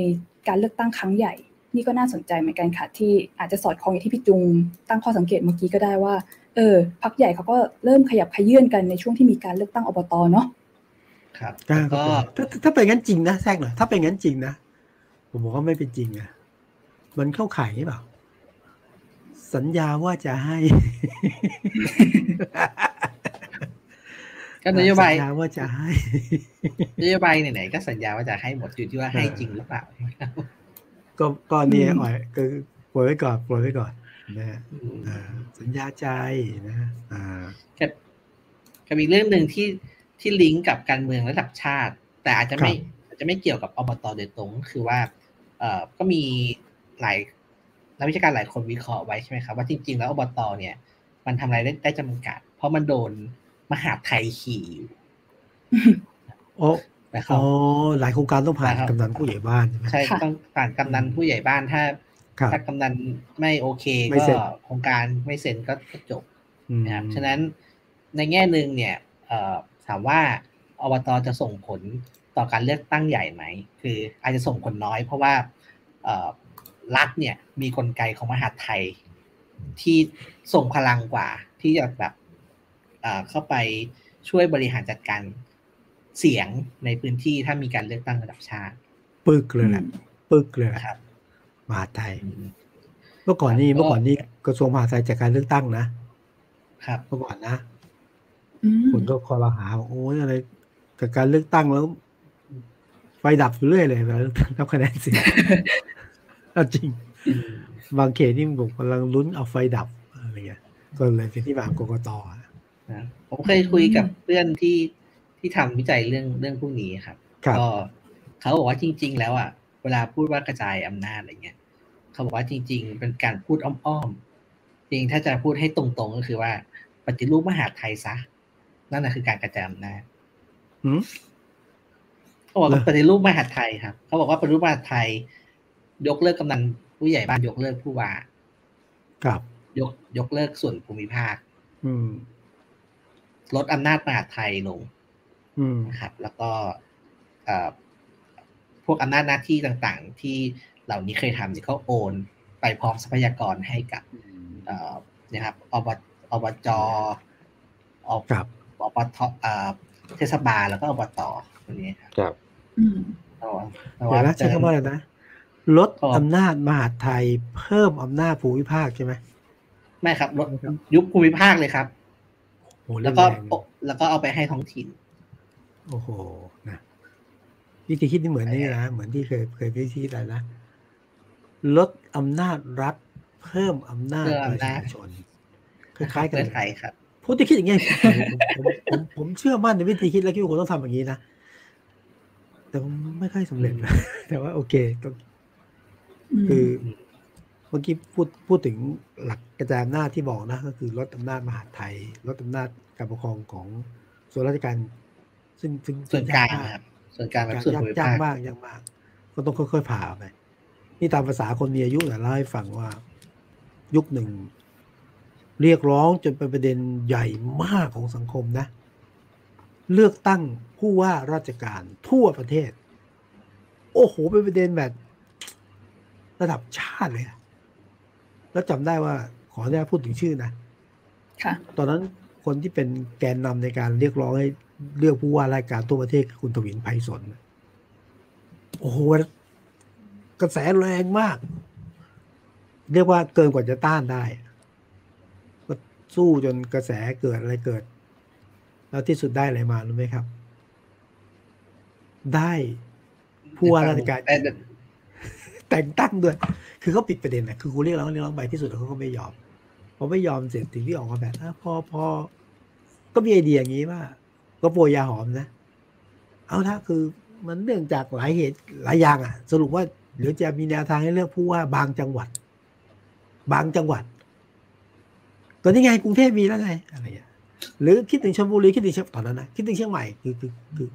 การเลือกตั้งครั้งใหญ่ นี่ก็น่าสนใจเหมือนกันค่ะที่อาจจะสอดคล้องอย่างที่พี่จุง ตั้งข้อสังเกตเมื่อกี้ก็ได้ว่า เออพักใหญ่เขาก็เริ่มขยับขยื่นกันในช่วงที่มีการเลือกตั้งอบตเนาะครับก็แล้วก็ถ้าถ้าเป็นงั้นจริงนะแทรกหน่อยถ้าเป็นงั้นจริงนะผมบอกว่าไม่เป็นจริงอะมันเข้าข่ายหรือเปล่า สัญญาว่าจะให้ก็นโยบายสัญญาว่าจะให้นโยบายไหนๆก็สัญญาว่าจะให้หมดอยู่ที่ว่าให้จริงหรือเปล่า ก็ก็เนี่ยอืมอ่อยก็ปล่อยไว้ก่อนปล่อยไว้ก่อนนะฮะอืมอ่าสัญญาใจนะอ่ากับกับอีกเรื่องหนึ่งที่ที่ลิงก์กับการเมืองระดับชาติ แต่อาจจะไม่อาจจะไม่เกี่ยวกับอบตโดยตรงก็คือว่า เอ่อก็มีหลายนักวิชาการหลายคนวิเคราะห์ไว้ใช่ไหมครับว่าจริง ๆ แล้วอบตเนี่ย มันทำอะไรได้ได้จำกัด เพราะมันโดนมหาดไทยขี่อยู่โอ้ นะคอ๋รัอบหลายโครงการต้องผ่านนะครับกำนันผู้ใหญ่บ้านใช่ไหมใช่ค่ะต้องผ่านกำนันผู้ใหญ่บ้านถ้าครับถ้ากำนันไม่โอเคไม่ก็เซ็นโครงการไม่เซ็นก็ก็จบอืมนะครับฉะนั้นในแง่หนึ่งเนี่ยเอ่อถามว่าอบตจะส่งผลต่อการเลือกตั้งใหญ่ไหม คืออาจจะส่งผลน้อยเพราะว่าเอ่อรัฐเนี่ยมีกลไกของมหาดไทย ที่ส่งพลังกว่าที่จะแบบเอ่อเข้าไปช่วยบริหารจัดการ เสียงในพื้นที่ถ้ามีการเลือกตั้งระดับชาติ ปึกเลยแหละปึกเลยแหละนะครับมหาดไทย เมื่อก่อนนี้ก็เมื่อก่อนนี้กระทรวงมหาดไทยจากการเลือกตั้งนะ ครับ เมื่อก่อนนะอืมคนก็คอรหาว่าโอ้ยอะไรกับการเลือกตั้งแล้วไฟดับอยู่เรื่อยเลยเวลาเลือกตั้งนับคะแนนเสียงเอาจริง บางเขตนี่ผมกำลังลุ้นเอาไฟดับอะไรเงี้ยก็เลยเป็นที่มากกตอะนะผมเคยคุยกับเพื่อนที่ ที่ทำวิจัยเรื่องเรื่องพวกนี้ครับครับก็เขาบอกว่าจริง ๆ แล้วอะเวลาพูดว่ากระจายอำนาจอะไรเงี้ยเขาบอกว่าจริง ๆ เป็นการพูดอ้อมๆจริงถ้าจะพูดให้ตรงๆก็คือว่า ปฏิรูปมหาดไทยซะนั่นแหะคือการกระจายอำนาจหืมเขาบอกว่าเหรอปฏิรูปมหาดไทยครับเขาบอกว่าปฏิรูปมหาดไทย ยกเลิกกำนันผู้ใหญ่บ้านยกเลิกผู้ว่าครับ ยกยกเลิกส่วนภูมิภาคอืมลดอำนาจมหาดไทยลงอืม นะครับ แล้วก็เอ่อพวกอำนาจหน้าที่ต่างๆ ที่เหล่านี้เคยทำเนี่ยเขาโอนไปพร้อมทรัพยากรให้กับเอ่อนะครับอบอบจอบครับอบทเอ่อเทศบาลแล้วก็อบตตัวนี้ครับครับอืมแต่ว่าแต่เดี๋ยวนะใช้คำว่าอะไรนะลดครับอำนาจมหาดไทยเพิ่มอำนาจภูมิภาคใช่ไหมไม่ครับลดยุบภูมิภาคเลยครับโอ้โหแล้วก็เรื่องแรงแล้วก็เอาไปให้ท้องถิ่น โอ้โหนะวิธีคิดนี่เหมือนนี่นะเหมือนที่เคยเคยวิธีอะไรนะลดอำนาจรัฐ เพิ่มอำนาจเพิ่มปอำระนาจชาชนคล้ายๆกันเพื่อเลยไทยครับพูดที่คิดอย่างเงี้ยผมผมผมผมเชื่อมั่นในวิธีคิดและคิดว่าคนต้องทำอย่างนี้นะแต่ผมไม่ค่อยสำเร็จนะแต่ว่า โอเคก็คือเมื่อกี้พูดพูดถึงหลักกระจายอำนาจที่บอกนะ ก็คือลดอำนาจมหาดไทยลดอำนาจการปกครองของส่วนราชการ ซึ่งซึ่งส่วนกลางยมนะครับส่วนกลางแบบยากส่วนยากภูมิยากภาคมากยากมาก ก็ต้องค่อยๆผ่าไปนี่ตามภาษาคนมีอายุแต่เล่าให้ฟังว่า ยุคหนึ่ง เรียกร้องจนเป็นประเด็นใหญ่มากของสังคมนะ เลือกตั้งผู้ว่าราชการทั่วประเทศ โอ้โหเป็นประเด็นแบบระดับชาติเลยอะแล้วจำได้ว่าขออนุญาตพูดถึงชื่อนะ ค่ะ ตอนนั้นคนที่เป็นแกนนำในการเรียกร้องให้ เลือกผู้ว่าราชการทั่วประเทศคือคุณทวินไพศาลโอ้โหกระแสแรงมาก เรียกว่าเกินกว่าจะต้านได้ก็สู้จนกระแสเกิดอะไรเกิด แล้วที่สุดได้อะไรมารู้ไหมครับ ได้ผู้ว่าราชการแต่งตั้งด้วย คือเขาปิดประเด็นนะคือกูเรียกร้องเรียกร้องไปที่สุดแล้วเขาก็ไม่ยอมพอไม่ยอมเสร็จสิ่งที่ออกมาแบบอะพอพอก็มีไอเดียอย่างนี้ว่า ก็โปรยยาหอมนะ เอาละคือมันเนื่องจากหลายเหตุหลายอย่างอะ สรุปว่าเดี๋ยวจะมีแนวทางให้เลือกผู้ว่าบางจังหวัด บางจังหวัดก็นี่ไงกรุงเทพมีแล้วไงอะไรอย่างนี้หรือคิดถึงชลบุรีคิดถึงเชียงตอนนั้นนะคิดถึงเชียงใหม่คือคือคือ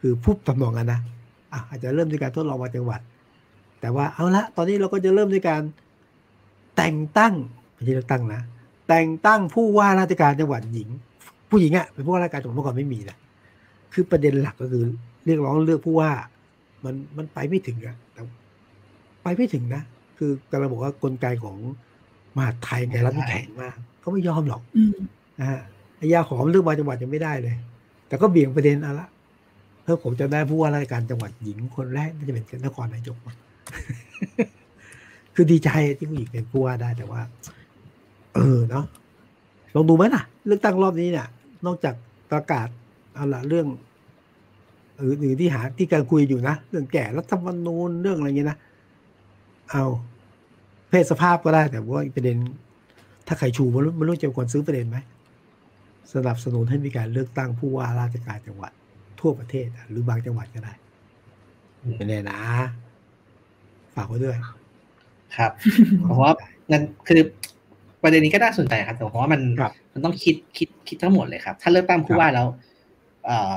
คือพูดตำนองกันนะอะอาจจะเริ่มด้วยการทดลองบางจังหวัด แต่ว่าเอาละตอนนี้เราก็จะเริ่มด้วยการแต่งตั้งไม่ใช่เลือกตั้งนะแต่งตั้งผู้ว่าราชการจังหวัดหญิง ผู้หญิงอะ่ะเป็นผู้ว่าราชการจังหวัดเมื่อก่อนไม่มีนะคือประเด็นหลักก็คือเรียกร้องเลือกผู้ว่า มันมันไปไม่ถึงอะแต่ไปไม่ถึงนะคือกำลังบอกว่ากลไกของมหาดไทยในรัฐที่แข็งมากเขาไม่ยอมหรอกอืมนะฮะไอ้ยาหอมเรื่องมาจังหวัดยังไม่ได้เลย แต่ก็เบี่ยงประเด็นเอาละเพื่อผมจะได้ผู้ว่าราชการจังหวัดหญิงคนแรกน่าจะเป็นนครนายกมั้งคือดีใจที่ผู้หญิงเป็นผู้ว่าได้แต่ว่า เออเนาะลองดูไหมล่ะ เลือกตั้งรอบนี้เนี่ย นอกจากประกาศเอาละเรื่องอื่นๆที่หาที่การคุยอยู่นะ เรื่องแก่รัฐธรรมนูญเรื่องอะไรเงี้ยนะ เอาเพศสภาพก็ได้แต่ว่าอีกประเด็น ถ้าใครชูไม่รู้ไม่รู้จะควรซื้อประเด็นไหมสนับสนุนให้มีการเลือกตั้งผู้ว่าราชการจังหวัด ทั่วประเทศอะหรือบางจังหวัดก็ได้ไม่แน่นะ ฝากไว้ด้วย ครับ เพราะว่างั้นคือ ประเด็นนี้ก็น่าสนใจครับแต่เพราะว่ามันครับมันต้องคิดคิดคิดทั้งหมดเลยครับ ถ้าเลือกตั้งผู้ว่าแล้ว เอ่อ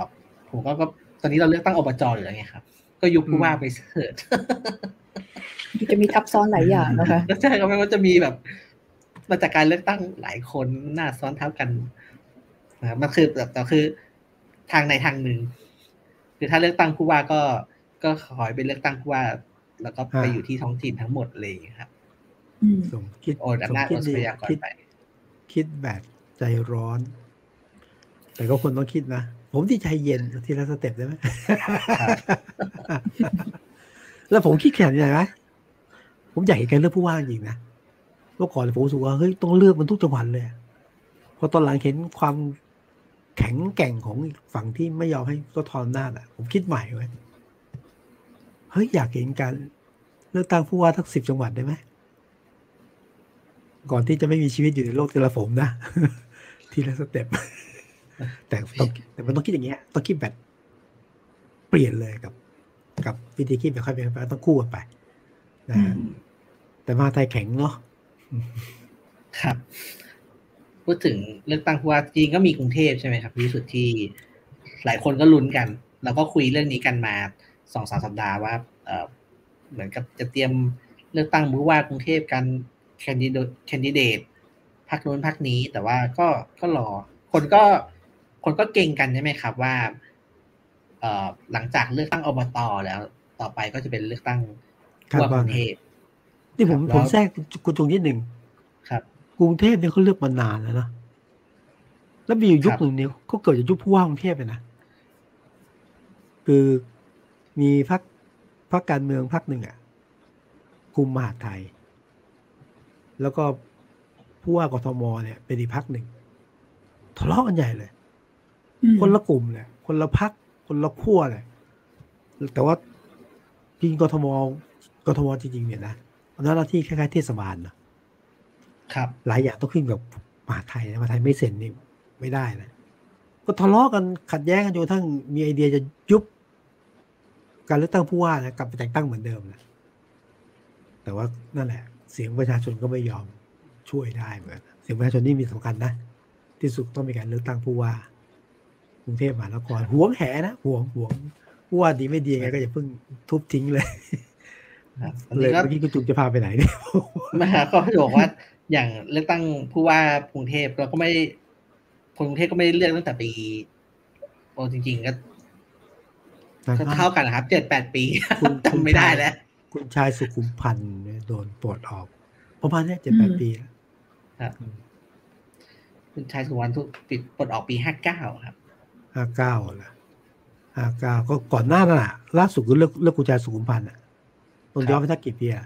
ผมก็ก็ตอนนี้เราเลือกตั้งอบจอยู่แล้วไงครับ ก็ยุบผู้ว่าไปเถิดจะมีทับซ้อนหลายอย่างนะคะแล้วใช่ครับมันจะมีแบบ มาจากการเลือกตั้งหลายคนหน้าซ้อนทับกันนะครับมันคือแบบแต่คือทางในทางหนึ่งคือถ้าเลือกตั้งผู้ว่าก็ก็ขอให้เป็นเลือกตั้งผู้ว่า แล้วก็ไปอ่าอยู่ที่ท้องถิ่นทั้งหมดเลยครับอืม สมคิดโอนอำนาจสมโอคิดนทรัดีพยากรคิดไปคิดแบบใจร้อน แต่ก็คนต้องคิดนะ ผมที่ใจเย็นทีละสเต็ปได้ไหมแล้วผมคิดแข็งยังไงไหมผมอยากเห็นการเลือกผู้ว่าจริงนะเมื่อก่อนผมรู้สึกว่าเฮ้ยต้องเลือกมันทุกจังหวัดเลยพอตอนหลังเห็นความแข็งแกร่งของอีกฝั่งที่ไม่ยอมให้ก็ทอนหน้าจอะ ผมคิดใหม่ไว้ยเฮ้ยอยากเห็นการเลือกตั้งผู้ว่าทั้งสิบจังหวัดได้ไหม ก่อนที่จะไม่มีชีวิตอยู่ในโลกเทเลผมนะ ทีละสเต็ปแต่ต้องแต่มันต้องคิดอย่างเงี้ยต้องคิดแบบเปลี่ยนเลยกับ กับวิธีคิดแบบค่อยเป็นไปต้องคู่กันไปนะฮะแต่มหาไทยแข็งเนาะครับ พูดถึงเลือกตั้งผู้ว่าจริงก็มีกรุงเทพใช่ไหมครับที่สุดที่หลายคนก็ลุ้นกัน แล้วก็คุยเรื่องนี้กันมาสองสามสัปดาห์ว่าเออเหมือนกับจะเตรียมเลือกตั้งผู้ว่ากรุงเทพกัน แคนดิเดตแคนดิเดตพักนู้นพักนี้ แต่ว่าก็ก็รอ คนก็คนก็เก่งกันใช่ไหมครับว่าเอ่อหลังจากเลือกตั้งอบตแล้ว ต่อไปก็จะเป็นเลือกตั้งผู้ว่ากรุงเทพนี่ผมครับผมแทรกคุณตรงนิดหนึ่งครับ กรุงเทพเนี่ยเขาเลือกมานานแล้วนะแล้วมีอยู่ยุคครับหนึ่งเนี่ยเขาเกิดจากยุคผู้ว่ากรุงเทพเลยนะคือมีพักพักการเมืองพักหนึ่งอะคุมมหาดไทย แล้วก็ผู้ว่ากทมเนี่ย เป็นอีกพักหนึ่งทะเลาะกันใหญ่เลยอืมคนละกลุ่มเลยคนละพักคนละขั้วเลยแต่ว่าจริงกทมกทมจริงๆเนี่ยนะหน้าที่คล้ายๆเทศบาลนะครับ หลายอย่างต้องขึ้นกับมหาดไทยนะมหาดไทยไม่เซ็นนี่ไม่ได้นะก็ทะเลาะกันขัดแย้งกันจนกระทั่งมีไอเดียจะยุบการเลือกตั้งผู้ว่านะกลับไปแต่งตั้งเหมือนเดิมนะแต่ว่านั่นแหละ เสียงประชาชนก็ไม่ยอมช่วยได้เหมือนกันเสียงประชาชนนี่มีสำคัญนะ ที่สุดต้องมีการเลือกตั้งผู้ว่ากรุงเทพมหานครหวงแหนะหวงหวงผู้ว่าดีไม่ดียังไงก็อย่าเพิ่งทุบทิ้งเลยครับตอนเลยนี้ก็เมื่อกี้คุณจุงจะพาไปไหนเนี่ยมาก็จะบอกว่า อย่างเลือกตั้งผู้ว่ากรุงเทพเราก็ไม่คนกรุงเทพก็ไม่ได้เลือกตั้งแต่ปีโอ้จริง ๆ ก็ก็เท่ากันนะครับเจ็ดแปดปีคุณจำไม่ได้แล้ว คุณชายสุขุมพันธ์เนี่ยโดนปลดออก ประมาณเนี้ยเจ็ดแปดปีแล้วครับ คุณชายสุวรรณทุกปิดปลดออกปีห้าเก้าครับห้าเก้าละห้าเก้าก็ก่อนหน้านั้นอะ ล่าสุดก็เลือกเลือกคุณชายสุขุมพันธ์อะต้นย้อนไปสักกี่ปีอะ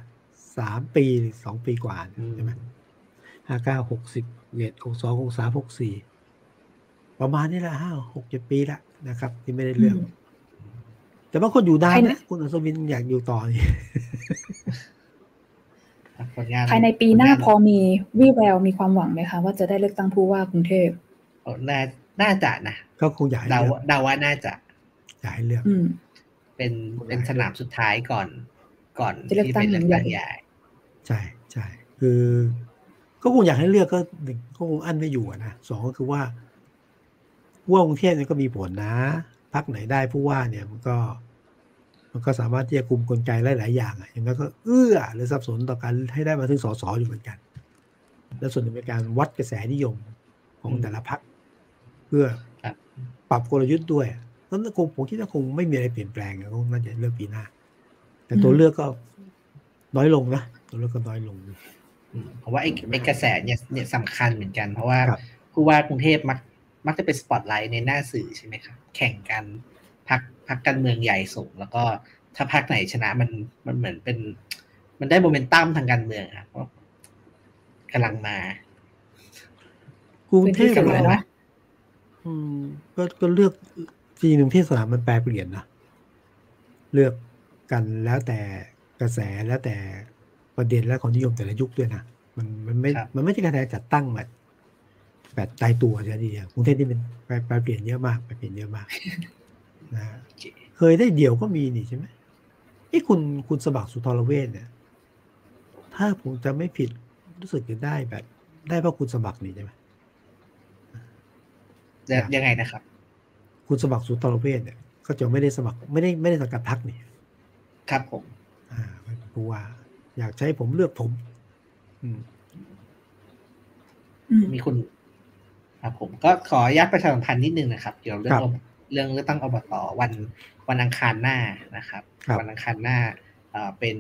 สามปีหรือสองปีกว่าเนี่ยใช่ไหมห้าเก้าหกสิบเอ็ดหกสองหกสามหกสี่ประมาณนี้แหละห้าหกเจ็ดปีแล้วนะครับ ที่ไม่ได้เลือก แต่บางคนอยู่นานภายในนะคุณอัศวินอยากอยู่ต่อนี่ผลงานภายในปีหน้าผลงพอมีวี่แววมีความหวังไหมคะว่าจะได้เลือกตั้งผู้ว่ากรุงเทพโอ้น่าน่าจะนะก็คงอยากให้เดาเลือกเดาว่าน่าจะอยากให้เลือกอืมเป็นเป็นสนามสุดท้ายก่อน ก่อนจะเลือกที่ตั้งเป็นเลือกตั้งใหญ่ใหญ่ใช่ใช่คือ ก็คงอยากให้เลือกก็หนึ่งก็คงอั้นไม่อยู่อะนะสองก็คือว่าผู้ว่ากรุงเทพเนี่ยก็มีผลนะ พักไหนได้ผู้ว่าเนี่ยมันก็ มันก็สามารถที่จะคุมกลไกหลายๆอย่างอะอย่างนั้นก็เอื้อหรือสับสนต่อการให้ได้มาถึงสสอยู่เหมือนกัน และส่วนหนึ่งเป็นการวัดกระแสนิยมของแต่ละพรรคเพื่อปรับกลยุทธ์ด้วยนั้นคงผมคิดว่าคงไม่มีอะไรเปลี่ยนแปลงคงน่าจะเลือกปีหน้า แต่ตัวเลือกก็น้อยลงนะตัวเลือกก็น้อยลงเพราะว่าไอ้ไอ้กระแสเนี่ยเนี่ยสำคัญเหมือนกัน เพราะว่าผู้ว่ากรุงเทพมัก มักจะเป็นสปอตไลท์ในหน้าสื่อใช่ไหมครับแข่งกันพักพักการเมืองใหญ่สูงแล้วก็ถ้าพักไหนชนะมันมันเหมือนเป็น มันได้โมเมนตัมทางการเมืองครับกำลังมากรุงเทพเลยนะอืมก็ก็เลือกจีหนึ่งที่สนามมันแปลเปลี่ยนนะเลือกกันแล้วแต่กระแสแล้วแต่ประเด็นและความนิยมแต่ละยุคด้วยนะมันมันไม่มันไม่ใช่การจัดตั้งแบบ แบบตายตัวใช่ไหมกรุงเทพนี่เป็นแปลเปลี่ยนเยอะมากแปลเปลี่ยนเยอะมากนะเคยได้เดี่ยวก็มีนี่ใช่ไหมไอ้คุณคุณสมัครสุทรเวชเนี่ย ถ้าผมจะไม่ผิดรู้สึกจะได้แบบ ได้เพราะคุณสมัครนี่ใช่ไหมยังไงนะครับ คุณสมัครสุทรเวชเนี่ย ก็จะไม่ได้สมัครไม่ได้ไม่ได้สังกัดพักนี่ครับผม อ่าผู้ว่า อยากใช้ผมเลือกผม อืมมีคุณ ครับผมก็ขอยัดประชาสัมพันธ์นิดนึงนะครับ เกี่ยวกับเรื่องเรื่องเลือกตั้งอบตวันวันอังคารหน้านะครับ วันอังคารหน้าเป็น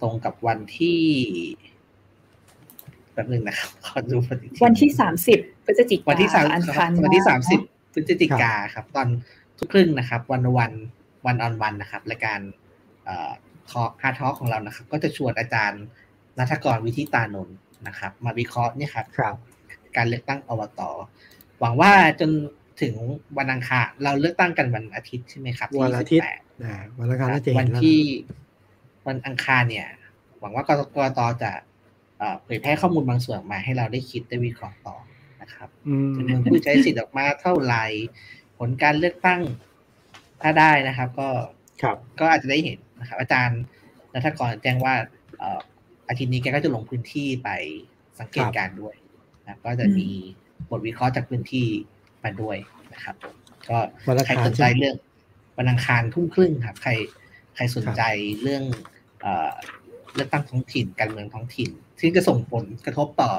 ตรงกับวันที่แบบนึงนะครับขอดูวันที่สามสิบพฤศจิกาวันที่สามวันที่สามสิบพฤศจิกาครับ ตอนทุกครึ่งนะครับ วันวันวันออนวันนะครับรายการทอคาทอของเรานะครับ ก็จะชวนอาจารย์นัทกรวิทิตานนท์นะครับ มาวิเคราะห์นี่ครับ การเลือกตั้งอบตหวังว่าจนถึงวันอังคารเราเลือกตั้งกันวันอาทิตย์ใช่ไหมครับวันอาทิตย์วันอังคารวันที่วันอังคารเนี่ย หวังว่ากกตจะเผยแพร่ข้อมูลบางส่วนมาให้เราได้คิดได้วิเคราะห์ต่อนะครับจำนวนผู้ใช้สิทธิ์ออกมาเท่าไหร่ผลการเลือกตั้งถ้าได้นะครับ ก็ครับ ก็อาจจะได้เห็นนะครับ อาจารย์นัทกรแจ้งว่าอาทิตย์นี้แกก็จะลงพื้นที่ไปสังเกตการด้วย นะก็จะมีบทวิเคราะห์จากพื้นที่มาด้วยนะครับ ก็ใครสนใจเรื่องวันอังคารทุ่มครึ่งครับ ใครใครสนใจเรื่องเลือกตั้งท้องถิ่นการเมืองท้องถิ่นที่จะส่งผลกระทบต่อ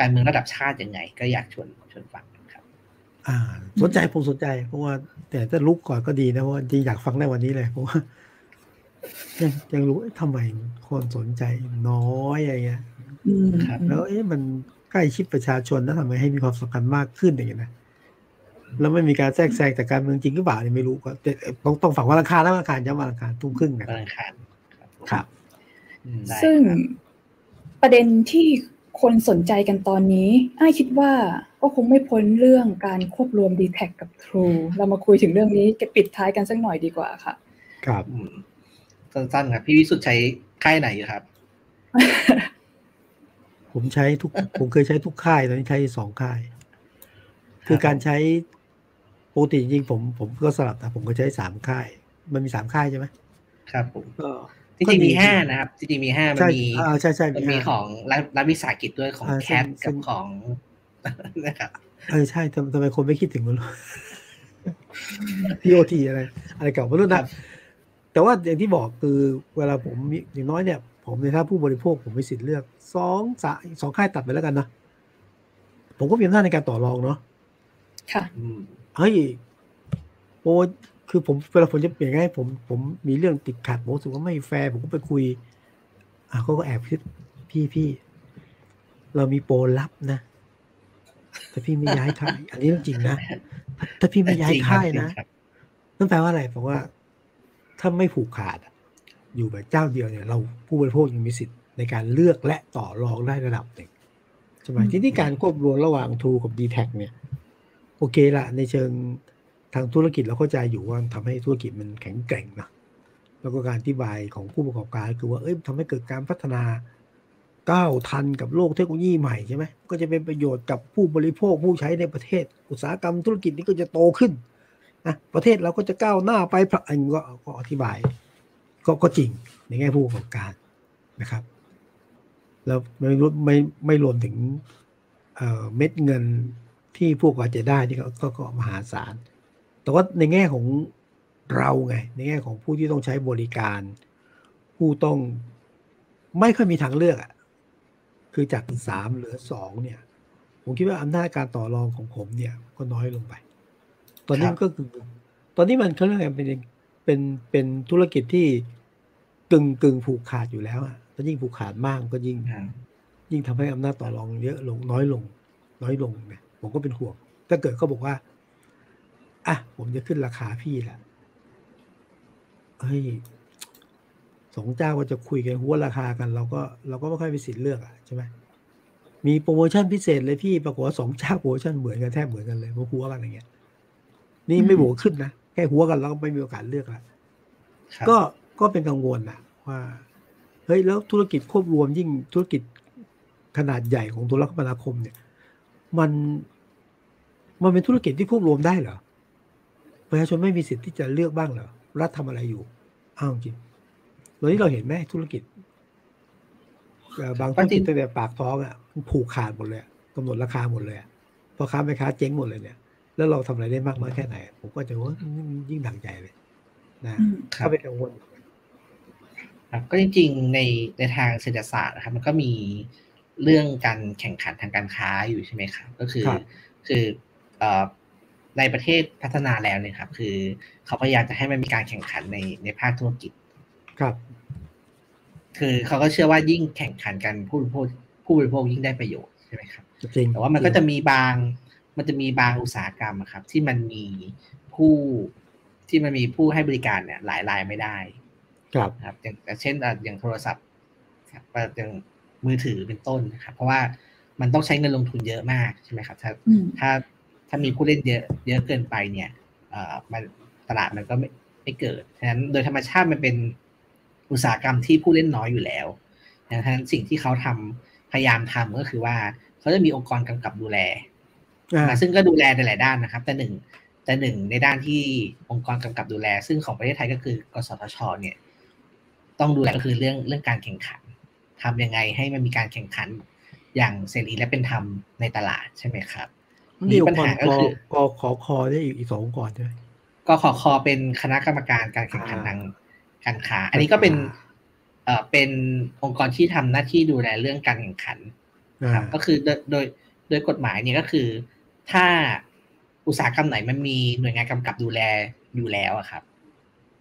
การเมืองระดับชาติยังไง ก็อยากชวนชวนฟังครับ อ่า สนใจผมสนใจ เพราะว่า แต่ถ้าลุกก่อนก็ดีนะเพราะจริงอยากฟังในวันนี้เลยเพราะว่ายังยังรู้ทำไมคนสนใจน้อยอะไรเงี้ยแล้วเอ๊ะมัน ใกล้ชิดประชาชนแล้วทำไมให้มีความสำคัญมากขึ้นอย่างเงี้ยนะแล้วไม่มีการแทรกแซงแต่การเมืองจริงหรือเปล่าเนี่ยไม่รู้ก็ต้องต้องฝังวันอังคารแล้ววันอังคารย้ำวันอังคารทุ่มครึ่งนะวันอังคารครับ ซึ่งประเด็นที่คนสนใจกันตอนนี้อ้ายคิดว่าก็คงไม่พ้นเรื่องการควบรวม d t แทกับ True เรามาคุยถึงเรื่องนี้จะปิดท้ายกันสักหน่อยดีกว่าค่ะ ครับสั้นๆครับ พี่วิสุทธ์ใช้ค่ายไหนอยู่ครับ ผมใช้ทุก ผมเคยใช้ทุกค่าย ตอนนี้ใช้สองค่าย คือการใช้ปกติจริงผมผมก็สลับแต่ผมก็ใช้สามค่าย มันมีสามค่ายใช่ไหมครับผมก็จริงมีห้านะครับจริงมีห้ามันมีใช่ใช่มันมีของรัฐวิสาหกิจด้วยของแคทกับของนะครับเออใช่ทำไมคนไม่คิดถึงมันพีโอทีอะไร อะไรเก่าไม่รู้นะแต่ว่าอย่างที่บอกคือเวลาผมอย่างน้อยเนี่ย ผมในถ้าผู้บริโภคผมมีสิทธิ์เลือกสองสาสองค่ายตัดไปแล้วกันนะผมก็มีอำนาจในการต่อรองเนาะค่ะเฮ้ยโอคือผมเวลาผมจะเปลี่ยนให้ผมผมมีเรื่องติดขัดผมรู้สึกว่าไม่แฟร์ผมก็ไปคุย อะเขาก็แอบคิดพี่พี่เรามีโปรลับนะแต่พี่ไม่ย้ายค่าย อันนี้เรื่องจริงนะถ้าพี่ไม่ย้ายค่ายนะนั่นแปลว่าอะไรเพราะว่า ถ้าไม่ผูกขาดอ ยู่แบบเจ้าเดียวเนี่ยเราผู้บริโภคยังมีสิทธิ์ในการเลือกและต่อรองได้ระดับหนึ่งใช่ไหมที่นี่การควบรวมระหว่างทูกับดีแท็เนี่ยโอเคละในเชิงทางธุรกิจเราเข้าใจอยู่ว่าทำให้ธุรกิจมันแข็งแกร่งนะแล้วก็การอธิบายของผู้ประกอบการคือว่าเอ้ยทำให้เกิดการพัฒนาก้าวทันกับโลกเทคโนโลยีใหม่ใช่ไหมก็จะเป็นประโยชน์กับผู้บริโภคผู้ใช้ในประเทศ อุตสาหกรรมธุรกิจนี้ก็จะโตขึ้นนะประเทศเราก็จะก้าวหน้าไปพระอันก็ก็อธิบาย ก็ก็จริงในแง่ผู้ประกอบการนะครับ แล้วไม่รู้ไม่ไม่รวมถึงเม็ดเงินที่พวกเราจะได้ที่ก็ก็มหาศาล แต่ว่าในแง่ของเราไง ในแง่ของผู้ที่ต้องใช้บริการ ผู้ต้องไม่ค่อยมีทางเลือกอะคือจากสามเหลือสองเนี่ย ผมคิดว่าอำนาจการต่อรองของผมเนี่ย ก็น้อยลงไป ตอนนี้ก็คือ ตอนนี้มันเขาเรียกไงเป็น เป็นเป็นธุรกิจที่กึ่งกึ่งผูกขาดอยู่แล้วอะถ้ายิ่งผูกขาดมากก็ยิ่ง ยิ่งทำให้อำนาจต่อรองเยอะลงน้อยลง น้อยลงเนี่ยผมก็เป็นห่วง ถ้าเกิดเขาบอกว่าอะผมจะขึ้นราคาพี่แหละเฮ้ยสองเจ้าก็จะคุยกันหัวราคากัน เราก็เราก็ไม่ค่อยมีสิทธิ์เลือกอะใช่ไหมมีโปรโมชั่นพิเศษเลยพี่ปรากฏว่าสองเจ้าโปรโมชั่นเหมือนกันแทบเหมือนกันเลยมาหัวกันอย่างเงี้ย นี่ไม่บวกขึ้นนะ แค่หัวกันเราก็ไม่มีโอกาสเลือกละก็ก็เป็นกังวลนะว่าเฮ้ยแล้วธุรกิจควบรวมยิ่งธุรกิจขนาดใหญ่ของธุรคมนาคมเนี่ย มันมันเป็นธุรกิจที่ควบรวมได้เหรอประชาชนไม่มีสิทธิ์ที่จะเลือกบ้างเหรอรัฐทำอะไรอยู่อ้าวจริงวันนี้เราเห็นไหมธุรกิจบางธุรกิจตั้งแต่ปากท้องอะผูกขาดหมดเลยกำหนดราคาหมดเลยพอค้าไม่ค้าเจ๊งหมดเลยเนี่ย แล้วเราทำอะไรได้มากน้อยแค่ไหน ผมก็จะว่ายิ่งหนักใจเลย นะก็เป็นกังวลครับก็จริงๆในในทางเศรษฐศาสตร์นะครับมันก็มีเรื่องการแข่งขันทางการค้าอยู่ใช่ไหมครับ ก็คือคือในประเทศพัฒนาแล้วเนี่ยครับ คือเขาพยายามจะให้มันมีการแข่งขันในในภาคธุรกิจ ครับ คือเขาก็เชื่อว่ายิ่งแข่งขันกันผู้บริโภคผู้บริโภคยิ่งได้ประโยชน์ใช่ไหมครับจริงแต่ว่ามันก็จะมีบาง มันจะมีบางอุตสาหกรรมครับ ที่มันมีผู้ที่มันมีผู้ให้บริการเนี่ย หลายรายไม่ได้ ครับครับ อย่างเช่นอย่างโทรศัพท์ครับอย่างมือถือเป็นต้นนะครับ เพราะว่ามันต้องใช้เงินลงทุนเยอะมากใช่ไหมครับ ถ้าถ้าถ้ามีผู้เล่นเยอะเยอะเกินไปเนี่ยเอ่อมันตลาดมันก็ไม่ไม่เกิดฉะนั้นโดยธรรมชาติมันเป็นอุตสาหกรรมที่ผู้เล่นน้อยอยู่แล้วดังนั้นสิ่งที่เขาทำพยายามทำก็คือว่าเขาจะมีองค์กรกำกับดูแล ซึ่งก็ดูแลในหลายด้านนะครับ แต่หนึ่งแต่หนึ่งในด้านที่องค์กรกำกับดูแล ซึ่งของประเทศไทยก็คือกสทช เนี่ย ต้องดูแลก็คือเรื่องเรื่องการแข่งขันทำยังไงให้มันมีการแข่งขันอย่างเสรีและเป็นธรรมในตลาดใช่ไหมครับมีปัญหาก็คือกขอคอได้อีกสององค์กรใช่ไหมกขอคอเป็นคณะกรรมการการแข่งขันทางการค้า อันนี้ก็เป็นเอ่อเป็นองค์กรที่ทำหน้าที่ดูแลเรื่องการแข่งขันครับก็คือโดย โดยโดยกฎหมายเนี่ยก็คือ ถ้าอุตสาหกรรมไหนมันมีหน่วยงานกำกับดูแลอยู่แล้วครับ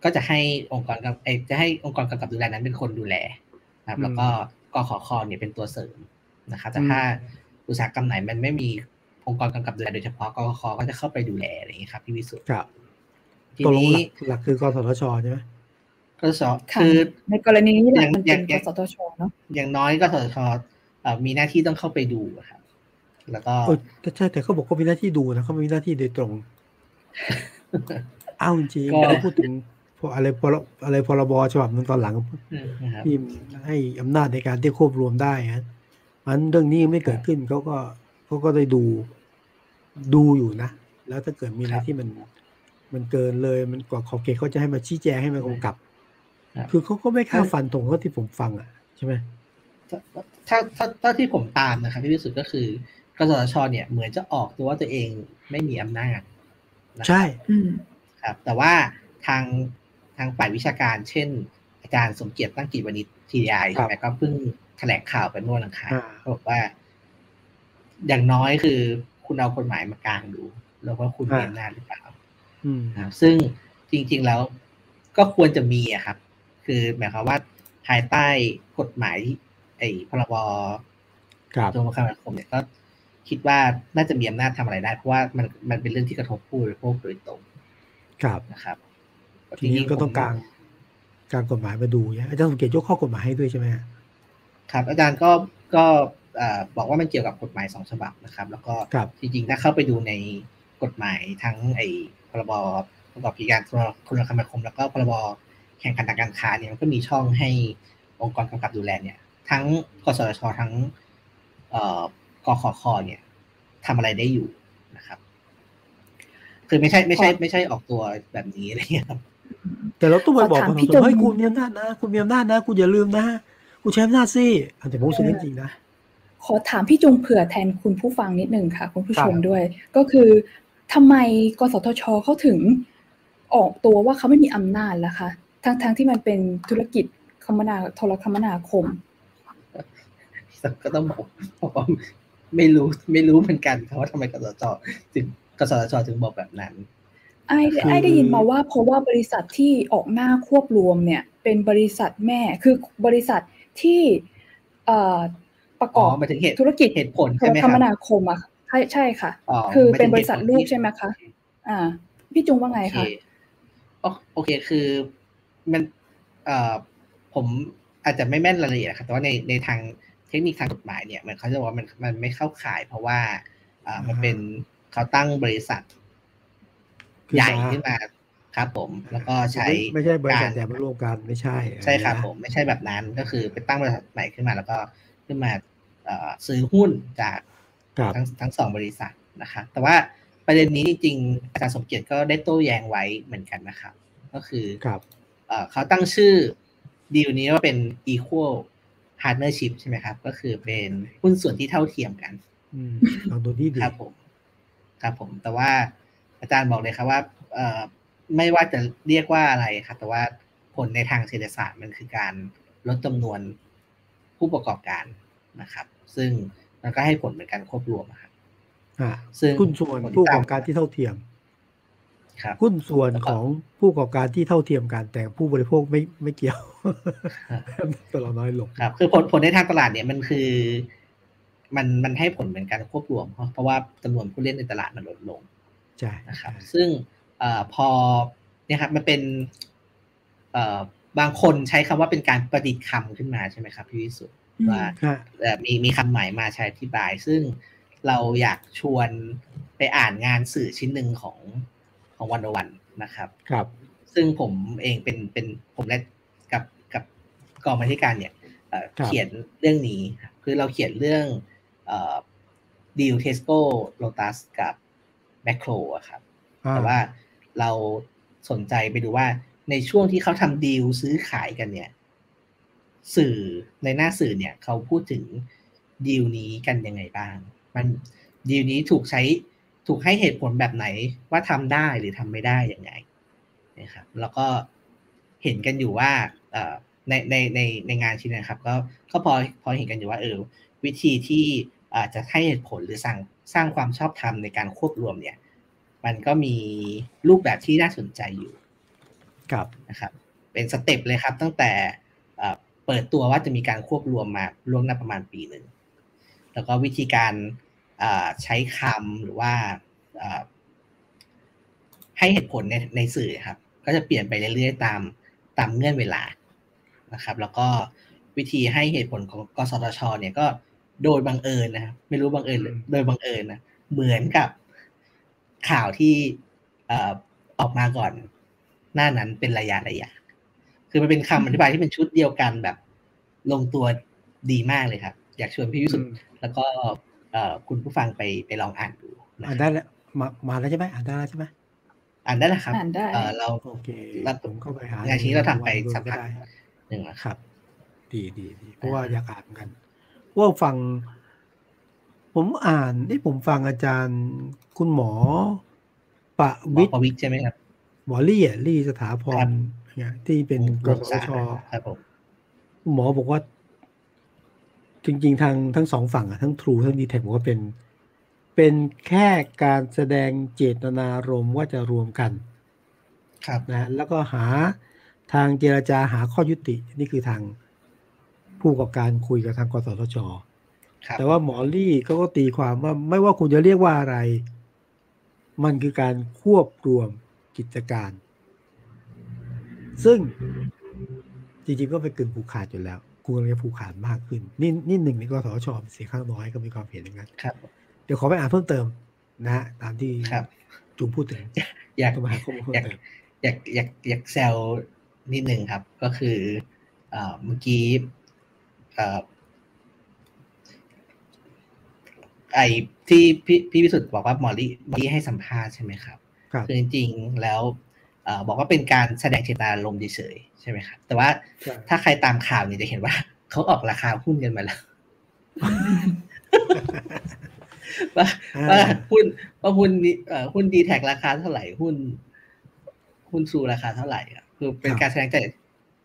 ก็จะให้องค์กรกับจะให้องค์กรกำกับดูแลนั้นเป็นคนดูแลนะครับ แล้วก็กขอคอเนี่ยเป็นตัวเสริมนะครับแต่ถ้าอุตสาหกรรมไหนมันไม่มีองค์กรกำกับดูแลโดยเฉพาะกขคก็จะเข้าไปดูแลอะไรอย่างนี้ครับพี่วิสุทธิ์ครับทีนี้หลักคือกสทชใช่ไหมกสคือในกรณีนี้แหละมันเป็นกสทชเนาะอย่างน้อยกสทชมีหน้าที่ต้องเข้าไปดูครับ แล้วก็ใช่แต่เขาบอกเขามีหน้าที่ดูนะเขามีหน้าที่โดยตรงอ้าวจริงเขาพูดถึงพออะไรพออะไรพรบฉบับนึงตอนหลังที่ให้อำนาจในการที่ควบรวมได้ฮะมันเรื่องนี้ไม่เกิดขึ้นเขาก็เขาก็ได้ดูดูอยู่นะ แล้วถ้าเกิดมีอะไรที่มัน มันเกินเลยมันกว่าขอบเขตเขาจะให้มาชี้แจงให้มันกำกับ คือเขาก็ไม่ค่าฟันตรงเท่าที่ผมฟังอะใช่ไหมถ้าถ้าถ้าที่ผมตามนะครับที่ที่สุดก็คือ กสทชเนี่ยเหมือนจะออกตัวว่าตัวเองไม่มีอำนาจใช่ครับ แต่ว่าทางทางฝ่ายวิชาการ เช่น อาจารย์สมเกียรติตั้งกิจวณิชทีดีไอใช่ไหมก็เพิ่งแถลงข่าวไปเมื่อวันอังคารบอกว่า อย่างน้อยคือคุณเอากฎหมายมากลางดู แล้วว่าคุณมีอำนาจหรือเปล่าซึ่งจริง ๆ แล้วก็ควรจะมีอะครับ คือหมายความว่าภายใต้กฎหมาย ไอ้พรบกรมการคมเนี่ยก็ คิดว่าน่าจะมีอำนาจทำอะไรได้ เพราะว่ามันมันเป็นเรื่องที่กระทบผู้บริโภคโดยตรง ครับนะครับ ทีนี้ก็ต้องการการกฎหมายมาดูเนี่ยอาจารย์สมเกียรติยกข้อกฎหมายให้ด้วยใช่ไหมครับ อาจารย์ก็ก็บอกว่ามันเกี่ยวกับกฎหมายสองฉบับนะครับ แล้วก็จริงๆถ้าเข้าไปดูในกฎหมายทั้งไอ้พรบประกอบกิจการโทรคมนาคม แล้วก็พรบแข่งขันทางการค้าเนี่ยมันก็มีช่องให้องค์กรกำกับดูแลเนี่ย ทั้งกสทชทั้ง กขคเนี่ยทำอะไรได้อยู่นะครับ คือไม่ใช่ไม่ใช่ ไม่ใช่ออกตัวแบบนี้อะไรเงี้ยครับแต่เราต้องไปบอกคนเฮ้ยคุณมีอำนาจนะคุณมีอำนาจนะคุณอย่าลืมนะคุณใช้อำนาจสิแต่ผมรู้สึกจริงนะขอถามพี่จงเผื่อแทนคุณผู้ฟังนิดนึงค่ะ คุณผู้ชมด้วย ก็คือทำไมกสทชเขาถึงออกตัวว่าเขาไม่มีอำนาจล่ะคะทั้งๆทที่มันเป็นธุรกิจคมนาโทรคมนาคม ก็ต้องบอกบอกว่า ไม่รู้ไม่รู้เหมือนกันครับว่าทำไมกสจถึงกสจถึงบอกแบบนั้นไอ้ไอ้ได้ยินมาว่าเพราะว่าบริษัทที่ออกหน้าควบรวมเนี่ย เป็นบริษัทแม่คือบริษัทที่เอ่อประกอบมาถึงเหตุธุรกิจเหตุผลโทใช่รไหมคครับมนาคมอะใช่ใช่ค่ะ คือเป็นบริษัทลูกใช่ไหมคะอ่า พี่จุงว่าไงโอเคคะโอเคคือมันเอ่อผมอาจจะไม่แม่นรายละเอียดครับแต่ว่าในในทาง เทคนิคทางกฎหมายเนี่ยมันเขาจะบอกว่ามันมันไม่เข้าข่าย เพราะว่าอ่ามันเป็นเขาตั้งบริษัทขึ้นมาใหญ่ขึ้นมาครับผม แล้วก็ใช้ไม่ไม่ใช่บริษัทกาใหญ่มาร่วมกันไม่ใช่ ใช่ครับผมไม่ใช่แบบนั้นก็คือไปตั้งบริษัทใหม่ขึ้นมาแล้วก็ขึ้นมาเอ่อซื้อหุ้นจากครับทั้งทั้งสองบริษัทนะครับแต่ว่าประเด็นนี้จริงๆอาจารย์สมเกียรติก็ได้โต้แย้งไว้เหมือนกันนะครับ ก็คือครับเอ่อเขาตั้งชื่อดีลนี้ว่าเป็น equal partnership ใช่ไหมครับ ก็คือเป็นหุ้นส่วนที่เท่าเทียมกันอืมลองดูที่ดีครับผม ครับผม แต่ว่าอาจารย์บอกเลยครับว่าเอ่อไม่ว่าจะเรียกว่าอะไรครับ แต่ว่าผลในทางเศรษฐศาสตร์มันคือการลดจำนวนผู้ประกอบการนะครับ ซึ่งมันก็ให้ผลเป็นการควบรวมอะครับอ่าซึ่งหุ้นส่วนผู้ประกอบการที่เท่าเทียมครับ หุ้นส่วนของผู้ประกอบการที่เท่าเทียมกัน แต่ผู้บริโภคไม่ไม่เกี่ยวตัวเราน้อยลงครับ คือผลผลในทางตลาดเนี่ยมันคือ มันมันให้ผลเป็นการควบรวม เพราะเพราะว่าจำนวนผู้เล่นในตลาดมันลดลงใช่นะครับใช่ซึ่งเอ่อพอเนี่ยครับมันเป็นเอ่อบางคนใช้คำว่าเป็นการประดิษฐ์คำขึ้นมาใช่ไหมครับพี่วิสุทธ์อืมว่าฮะเอ่อมีมีคำใหม่มาใช้อธิบาย ซึ่งเราอยากชวนไปอ่านงานสื่อชิ้นหนึ่งของ ของวันโอวันนะครับ ครับ ซึ่งผมเองเป็นเป็นผมและกับกับกองบรรณาธิการเนี่ยเอ่อครับเขียนเรื่องนี้ครับคือเราเขียนเรื่องดีลเทสโก้โลตัสกับแมคโครครับอ่แต่ว่าเราสนใจไปดูว่าในช่วงที่เขาทำดีลซื้อขายกันเนี่ย สื่อในหน้าสื่อเนี่ย เขาพูดถึงดีลนี้กันยังไงบ้าง มันดีลนี้ถูกใช้ ถูกให้เหตุผลแบบไหนว่าทำได้หรือทำไม่ได้ยังไงนะครับ แล้วก็เห็นกันอยู่ว่าเอ่อในในในในงานชิ้นนะครับ ก็ก็พอพอเห็นกันอยู่ว่าเออวิธีที่อาจจะให้เหตุผลหรือสร้างสร้างความชอบธรรมในการควบรวมเนี่ย มันก็มีรูปแบบที่น่าสนใจอยู่ครับนะครับ เป็นสเต็ปเลยครับ ตั้งแต่เอ่อเปิดตัวว่าจะมีการควบรวมมาล่วงหน้าประมาณปีหนึ่งแล้วก็วิธีการเอ่อ ใช้คำหรือว่าเอ่อให้เหตุผลในในสื่อครับ ก็จะเปลี่ยนไปเรื่อยๆตามตามเงื่อนเวลานะครับ แล้วก็วิธีให้เหตุผลของกสทช เนี่ยก็โดยบังเอิญนะครับไม่รู้บังเอิญหรือโดยบังเอิญนะเหมือนกับข่าวที่เอ่อออกมาก่อนหน้านั้นเป็นระยะระยะ คือมันเป็นคำอธิบายที่เป็นชุดเดียวกันแบบ ลงตัวดีมากเลยครับ อยากชวนพี่วิสุทธ์แล้วก็เอ่อ คุณผู้ฟังไปไปลองอ่านดูนะอ่านคได้รับแล้วมามาแล้วใช่ไหมอ่านได้แล้วใช่ไหมอ่านได้แล้วครับอ่านได้เอ่อเราโอเคแล้วผมเข้าไปหางานชิ้นเราทำไปสักก็พักได้หนึ่งแล้วครับ ดีดีดีเพราะว่าอยากอ่านเหมือนกันเพราะว่าฟัง ผมอ่านที่ผมฟังอาจารย์คุณหมอปะหมอวิทย์ประวิทย์ใช่ไหมครับหมอลี่อะลี่สถาพครัรบเนี่ยที่เป็นกวงสศาชครับผมหมอบอกว่า จริง ๆ ทางทั้งสองฝั่งอะทั้งทรูทั้งดีแท็บอกว่าเป็น เป็นแค่การแสดงเจตนารมณ์ว่าจะรวมกัน ครับนะแล้วก็หาทางเจรจาหาข้อยุตินี่คือทางผู้ประกอบการคุยกับทางกสทชครับแต่ว่าหมอลี่เขาก็ตีความว่าไม่ว่าคุณจะเรียกว่าอะไร มันคือการควบรวมกิจการ ซึ่งจริงๆก็เป็นกึ่งผูกขาดอยู่แล้ว คุณกำลังจะผูกขาดมากขึ้น นี่นี่หนึ่งในกสทชเสียงข้างน้อยก็มีความเห็นอย่างนั้นครับ เดี๋ยวขอไปอ่านเพิ่มเติมนะฮะตามที่ครับจุงพูดถึงอยากต้องมาหาข้อมูลเพิ่อยามกเติมอยากอยากอยากแซวนิดนึงครับ ก็คือเอ่อเมื่อกี้เอ่อไอที่พี่พี่วิสุทธ์บอกว่าหมอลี่หมอลี่ให้สัมภาษณ์ใช่ไหมครับครับคือจริงๆแล้วเอ่อ บอกว่าเป็นการแสดงเจตนารมณ์เฉยๆใช่ไหมครับแต่ว่าใช่ถ้าใครตามข่าวเนี่ยจะเห็นว่าเขาออกราคาหุ้นกันมาแล้วว่าว่าหุ้นว่าหุ้นนี้เอ่อหุ้นดีแท็ราคาเท่าไหร่หุ้น หุ้นซูราคาเท่าไหร่อะคือเป็นการแสดงเจต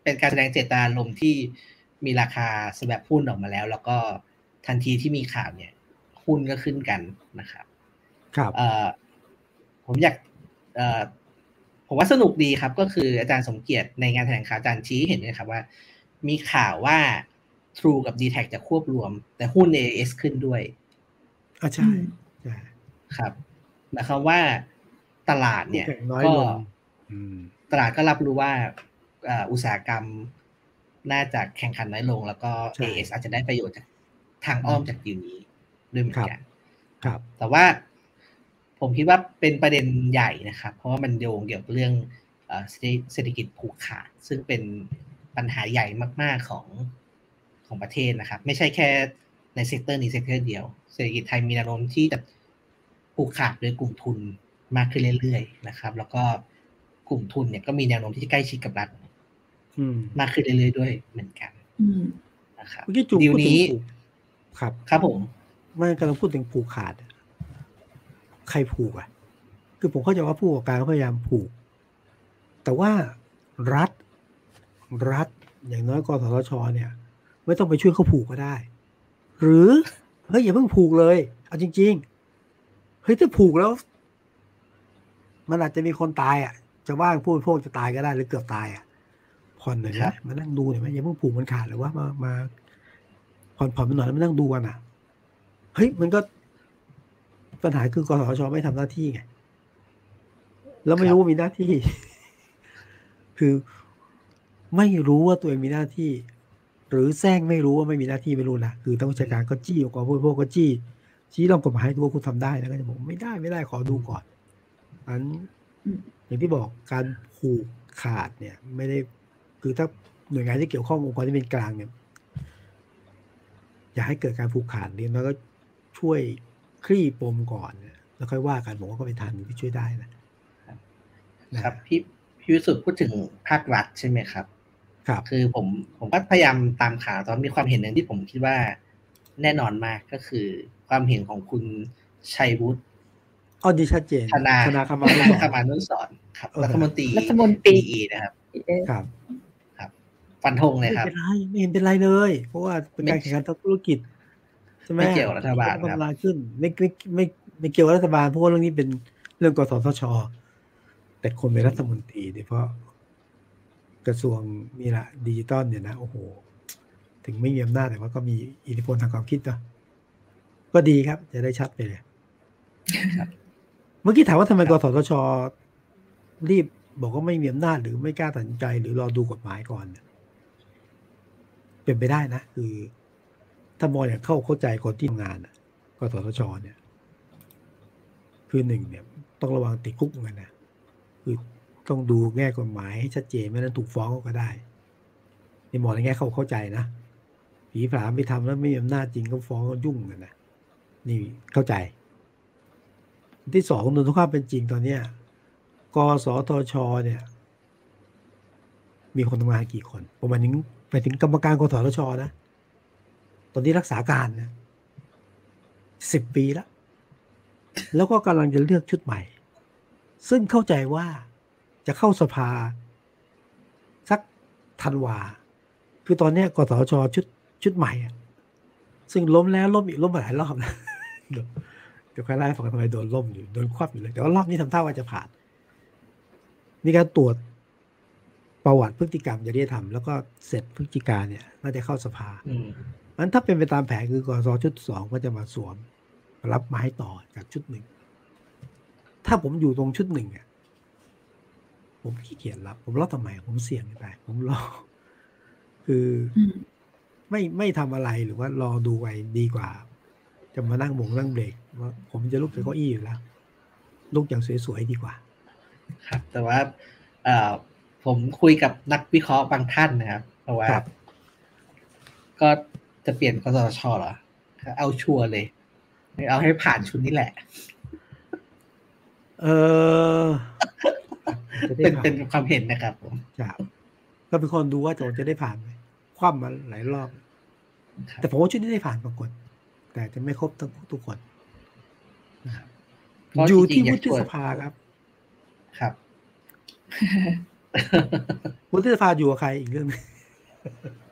เป็นการแสดงเจตนารมณ์ที่มีราคาสแบบหุ้นออกมาแล้ว แล้วก็ทันทีที่มีข่าวเนี่ย หุ้นก็ขึ้นกันนะครับ ครับเอ่อผมอยากเอ่อ ผมว่าสนุกดีครับ ก็คืออาจารย์สมเกียรติในงานแถลงข่าวอาจารย์ชี้ให้เห็นนะครับว่า มีข่าวว่า True กับ d t แทจะควบรวม แต่หุ้น AS ขึ้นด้วยอะใช่ใช่ครับหมายความว่าตลาดเนี่ยคู่แข่งน้อยก็ลงอืมตลาดก็รับรู้ว่าเอ่ออุตสาหกรรมน่าจะแข่งขันน้อยลง แล้วก็ใช่ AS อาจจะได้ประโยชน์จากทางอ้อมจากดีลนี้ด้วยเหมือนกันครับ แต่ว่า ผมคิดว่าเป็นประเด็นใหญ่นะครับ เพราะว่ามันโยงเกี่ยวกับเรื่องเอ่อเศรษฐกิจผูกขาด ซึ่งเป็นปัญหาใหญ่มาก ๆของของประเทศนะครับ ไม่ใช่แค่ใน sector นี้ sector เดียว เศรษฐกิจไทยมีแนวโน้มที่จะผูกขาดโดยกลุ่มทุนมากขึ้นเรื่อยๆนะครับ แล้วก็กลุ่มทุนเนี่ยก็มีแนวโน้มที่จะใกล้ชิดกับรัฐอืมมากขึ้นเรื่อยๆด้วยเหมือนกันอืมนะครับเมื่อกี้จุ๊บดีลพูดถึงนี้ผูกครับ ครับผมไม่กำลังพูดถึงผูกขาดอะ ใครผูกอะ คือผมเข้าใจว่าผู้ประกอบการเขาพยายามผูก แต่ว่ารัฐรัฐอย่างน้อยกสทชเนี่ย ไม่ต้องไปช่วยเขาผูกก็ได้ หรือเฮ้ยอย่าเพิ่งผูกเลยเอาจริง ๆ เฮ้ยถ้าผูกแล้ว มันอาจจะมีคนตายอะ จะว่างผู้บริโภคจะตายก็ได้หรือเกือบตายอะผ่อนหน่อยครันะบมานั่งดูหน่อยไหมอย่าเพิ่งผูกมันขาดหรือว่ามามาผ่อนผ่อนมันหน่อยแล้วมานั่งดูกันอะเฮ้ยมันก็ ปัญหาคือกสชไม่ทำหน้าที่ไงแล้วไม่รู้มีหน้าที่ คือไม่รู้ว่าตัวเองมีหน้าที่ หรือแซงไม่รู้ว่าไม่มีหน้าที่ไม่รู้นะคือต้องราชการก็จี้องค์กรผู้บริโภคก็จี้ชี้ลองกฎหมายให้ดูว่าคุณทำได้แล้วก็จะบอกไม่ได้ไม่ได้ขอดูก่อนอันอืมอย่างที่บอกการผูกขาดเนี่ย ไม่ได้คือถ้าหน่วยงานที่เกี่ยวข้ององค์กรที่เป็นกลางเนี่ย อย่าให้เกิดการผูกขาดเนี่ยแล้วก็ช่วย คลี่ปมก่อนเนี่ยแล้วค่อยว่ากันผมว่าก็เป็นทางหนึ่งที่ช่วยได้นะครับพี่พี่วิสุทธ์พูดถึงภาครัฐใช่ไหมครับ ครับ คือผมผมก็พยายามตามข่าวแตอนมีความเห็นหนึ่งที่ผมคิดว่าแน่นอนมากก็คือ ความเห็นของคุณชัยวุฒิอ๋อดีชัดเจนธนาธนาคมานุสรคมานุสรณ์ครับเออรัฐมนตรีรัฐมนตรีดีนะครับเอ๊ะครับ ฟันธงเลยครับไม่เป็นไรไม่เห็นเป็นไรเลย เพราะว่าเป็นการแข่งขันทางธุรกิจใช่ไหมไม่เกี่ยวกับรัฐบาลครับกำลังขึ้น ไม่ไม่ไม่ไม่เกี่ยวกับรัฐบาลเพราะว่าเรื่องนี้เป็นเรื่องกสทช แต่คนเป็นรัฐมนตรีโดยเฉพาะกระทรวงนี่แหละดิจิตอลเนี่ยนะโอ้โห ถึงไม่มีอำนาจแต่ว่าก็มีอิทธิพลทางความคิดเนาะก็ดีครับ จะได้ชัดไปเลยเมื่อกี้ถามว่าทำไมกสทช รีบบอกว่าไม่มีอำนาจหรือไม่กล้าตัดสินใจ หรือรอดูกฎหมายก่อนเนี่ยเป็นไปได้นะคือ ถ้ามองอย่างเข้าเข้าใจคนที่ทำงานน่ะกสทชเนี่ย คือหนึ่งเนี่ย ต้องระวังติดคุกเหมือนกันนะคือต้องดูแง่กฎหมายให้ชัดเจนไม่นั้นถูกฟ้องก็ได้นี่มองในแง่เข้าเข้าใจนะผีผลามไปทำแล้วไม่มีอำนาจจริงก็ฟ้องก็ยุ่งกันนะนี่เข้าใจ ที่สองนนทุกควาเป็นจริงตอนเนี้ยกสทช เนี่ย มีคนทำงานกี่คนผมหมายถึงไปถึงกรรมการกสทชนะ ตอนนี้รักษาการนะสิบปีแล้ว แล้วก็กำลังจะเลือกชุดใหม่ ซึ่งเข้าใจว่าจะเข้าสภา สักธันวา คือตอนนี้กสชชุดชุดใหม่ ซึ่งล้มแล้วล้มอีกล้มมาหลายรอบนะเดี๋ยวเดี๋ยวใครไล่ฟังทำไมโดนล่มอยู่โดนควับอยู่เลย แต่ว่ารอบนี้ทำท่าว่าจะผ่าน มีการตรวจประวัติพฤติกรรมจริยธรรมแล้วก็เสร็จพฤติการเนี่ยน่าจะเข้าสภาอื มมันถ้าเป็นไปตามแผนคือกสชุดสองก็จะมาสวมรับไม้ต่อจากชุดหนึ่ง ถ้าผมอยู่ตรงชุดหนึ่งอะผมขี้เกียจรับ ผมรับทำไมผมเสี่ยงไป ผมรอ คืออืมไม่ไม่ทำอะไรหรือว่ารอดูไปดีกว่า จะมานั่งบงนั่งเบรกว่าผมจะลุกจากเก้าอี้อยู่แล้วลุกอย่างสวยๆดีกว่า ครับ แต่ว่าเอ่อผมคุยกับนักวิเคราะห์บางท่านนะครับเพราะว่าครับก็ จะเปลี่ยนกสทชเหรอ เอาชัวร์เลย เอาให้ผ่านชุดนี้แหละ เออจะได้เป็นผ่าเป็นความเห็นนะครับผมครับก็เป็นคนดูว่าจะจะได้ผ่านไหมคว่ำมาหลายรอบครับแต่ผมว่าชุดนี้ได้ผ่านปรากฏ แต่จะไม่ครบทั้งทุกคนก็อยู่จริที่งๆอยาวุกฒิชวนสภาครับ ครับวุฒิสภาอยู่กับใครอีกเรื่องหนึงครับ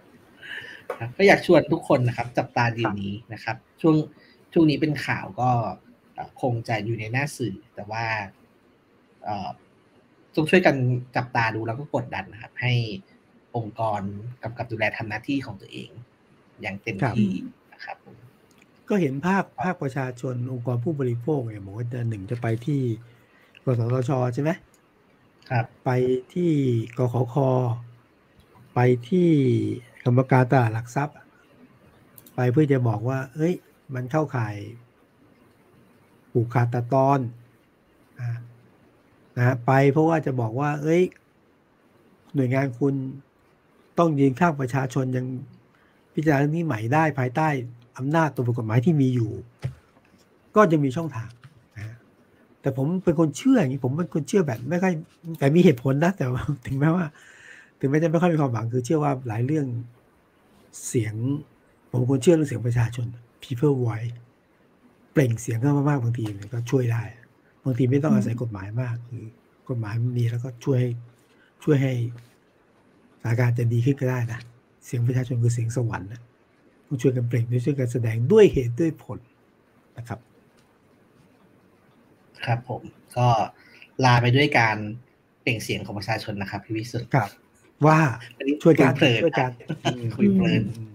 ก็อยากชวนทุกคนนะครับ จับตาดีลนี้นะครับ ช่วงช่วงนี้เป็นข่าวก็เอ่อคงจะอยู่ในหน้าสื่อ แต่ว่าเอ่อต้องช่วยกันจับตาดูแล้วก็กดดันนะครับ ให้องค์กรกำกับดูแลทำหน้าที่ของตัวเอง อย่างเต็มครับที่นะครับผมก็เห็นภาคภาคประชาชนองค์กรผู้บริโภคเนี่ยบอกว่าจะหนึ่งจะไปที่กสทชใช่ไหมครับ ไปที่กขคไปที่ กรรมการตลาดหลักทรัพย์ ไปเพื่อจะบอกว่า เอ้ย มันเข้าข่ายผูกขาดตะตอนนะไปเพราะว่าจะบอกว่า เอ้ย หน่วยงานคุณต้องยืนข้างประชาชนยังพิจารณาเรื่องนี้ใหม่ได้ภายใต้อำนาจตัวบทกฎหมายที่มีอยู่ ก็จะมีช่องทางนะแต่ผมเป็นคนเชื่ออย่างนี้ผมเป็นคนเชื่อแบบไม่ค่อยแต่มีเหตุผลนะแต่ถึงแม้ว่า ถึงแม้จะไม่ค่อยมีความหวังคือเชื่อว่าหลายเรื่องเสียง ผมเป็นคนเชื่อเรื่องเสียงประชาชน people voice เปล่งเสียงเข้ามามากบางทีมันก็ช่วยได้ บางทีไม่ต้องอาศัยกฎหมายมากคือกฎหมายมันมีแล้วก็ช่วยให้ช่วยให้สถานการณ์จะดีขึ้นก็ได้นะเสียงประชาชนคือเสียงสวรรค์นะต้องช่วยกันเปล่งด้วยช่วยกันแสดงด้วยเหตุด้วยผลนะครับ ครับผมก็ลาไปด้วยการเปล่งเสียงของประชาชนนะครับพี่วิสุทธิ์ครับ ว่าวันนี้ช่วยกันคุเพลินช่วยกันคุยเพลินอืม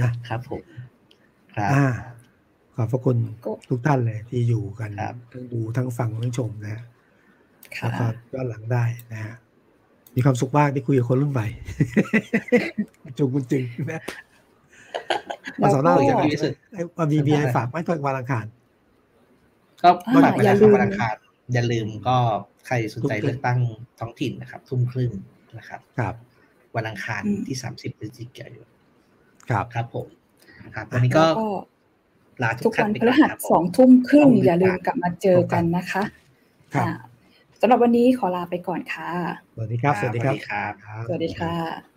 นะครับผมครับอ่าขอบพระคุณก็ทุกท่านเลยที่อยู่กันครับทั้งดูทั้งฟังทั้งชมนะฮะค่ะแล้วก็ย้อนหลังได้นะฮะมีความสุขมากที่คุยกับคนรุ่นใหม่จงคุณจึงนะแล้มาวสอนหน้าก็หรือจะมีมามีมีอะไรฝากไหมตอนวันอังคารก็อ่าฝากประอย่าชาลืชนมวันอังคารอย่าลืมก็ใครสนใจทุ่มครึ่งเลือกตั้งท้องถิ่นนะครับ ทุ่มครึ่ง นะครับครับ วันอังคารอืมที่สามสิบพฤศจิกายนครับครับผมครับวันนี้ก็แล้วก็ลาทุทุกกท่าวันนไปพก่ฤอนหัสครับสองทุ่มครึ่งต้องติดตามอย่าลืมกลับมาเจอกันนะคะครับอ่าสำหรับวันนี้ขอลาไปก่อนค่ะ สวัสดีครับ สวัสดีครับ สวัสดีครับครับสวัสดีค่ะ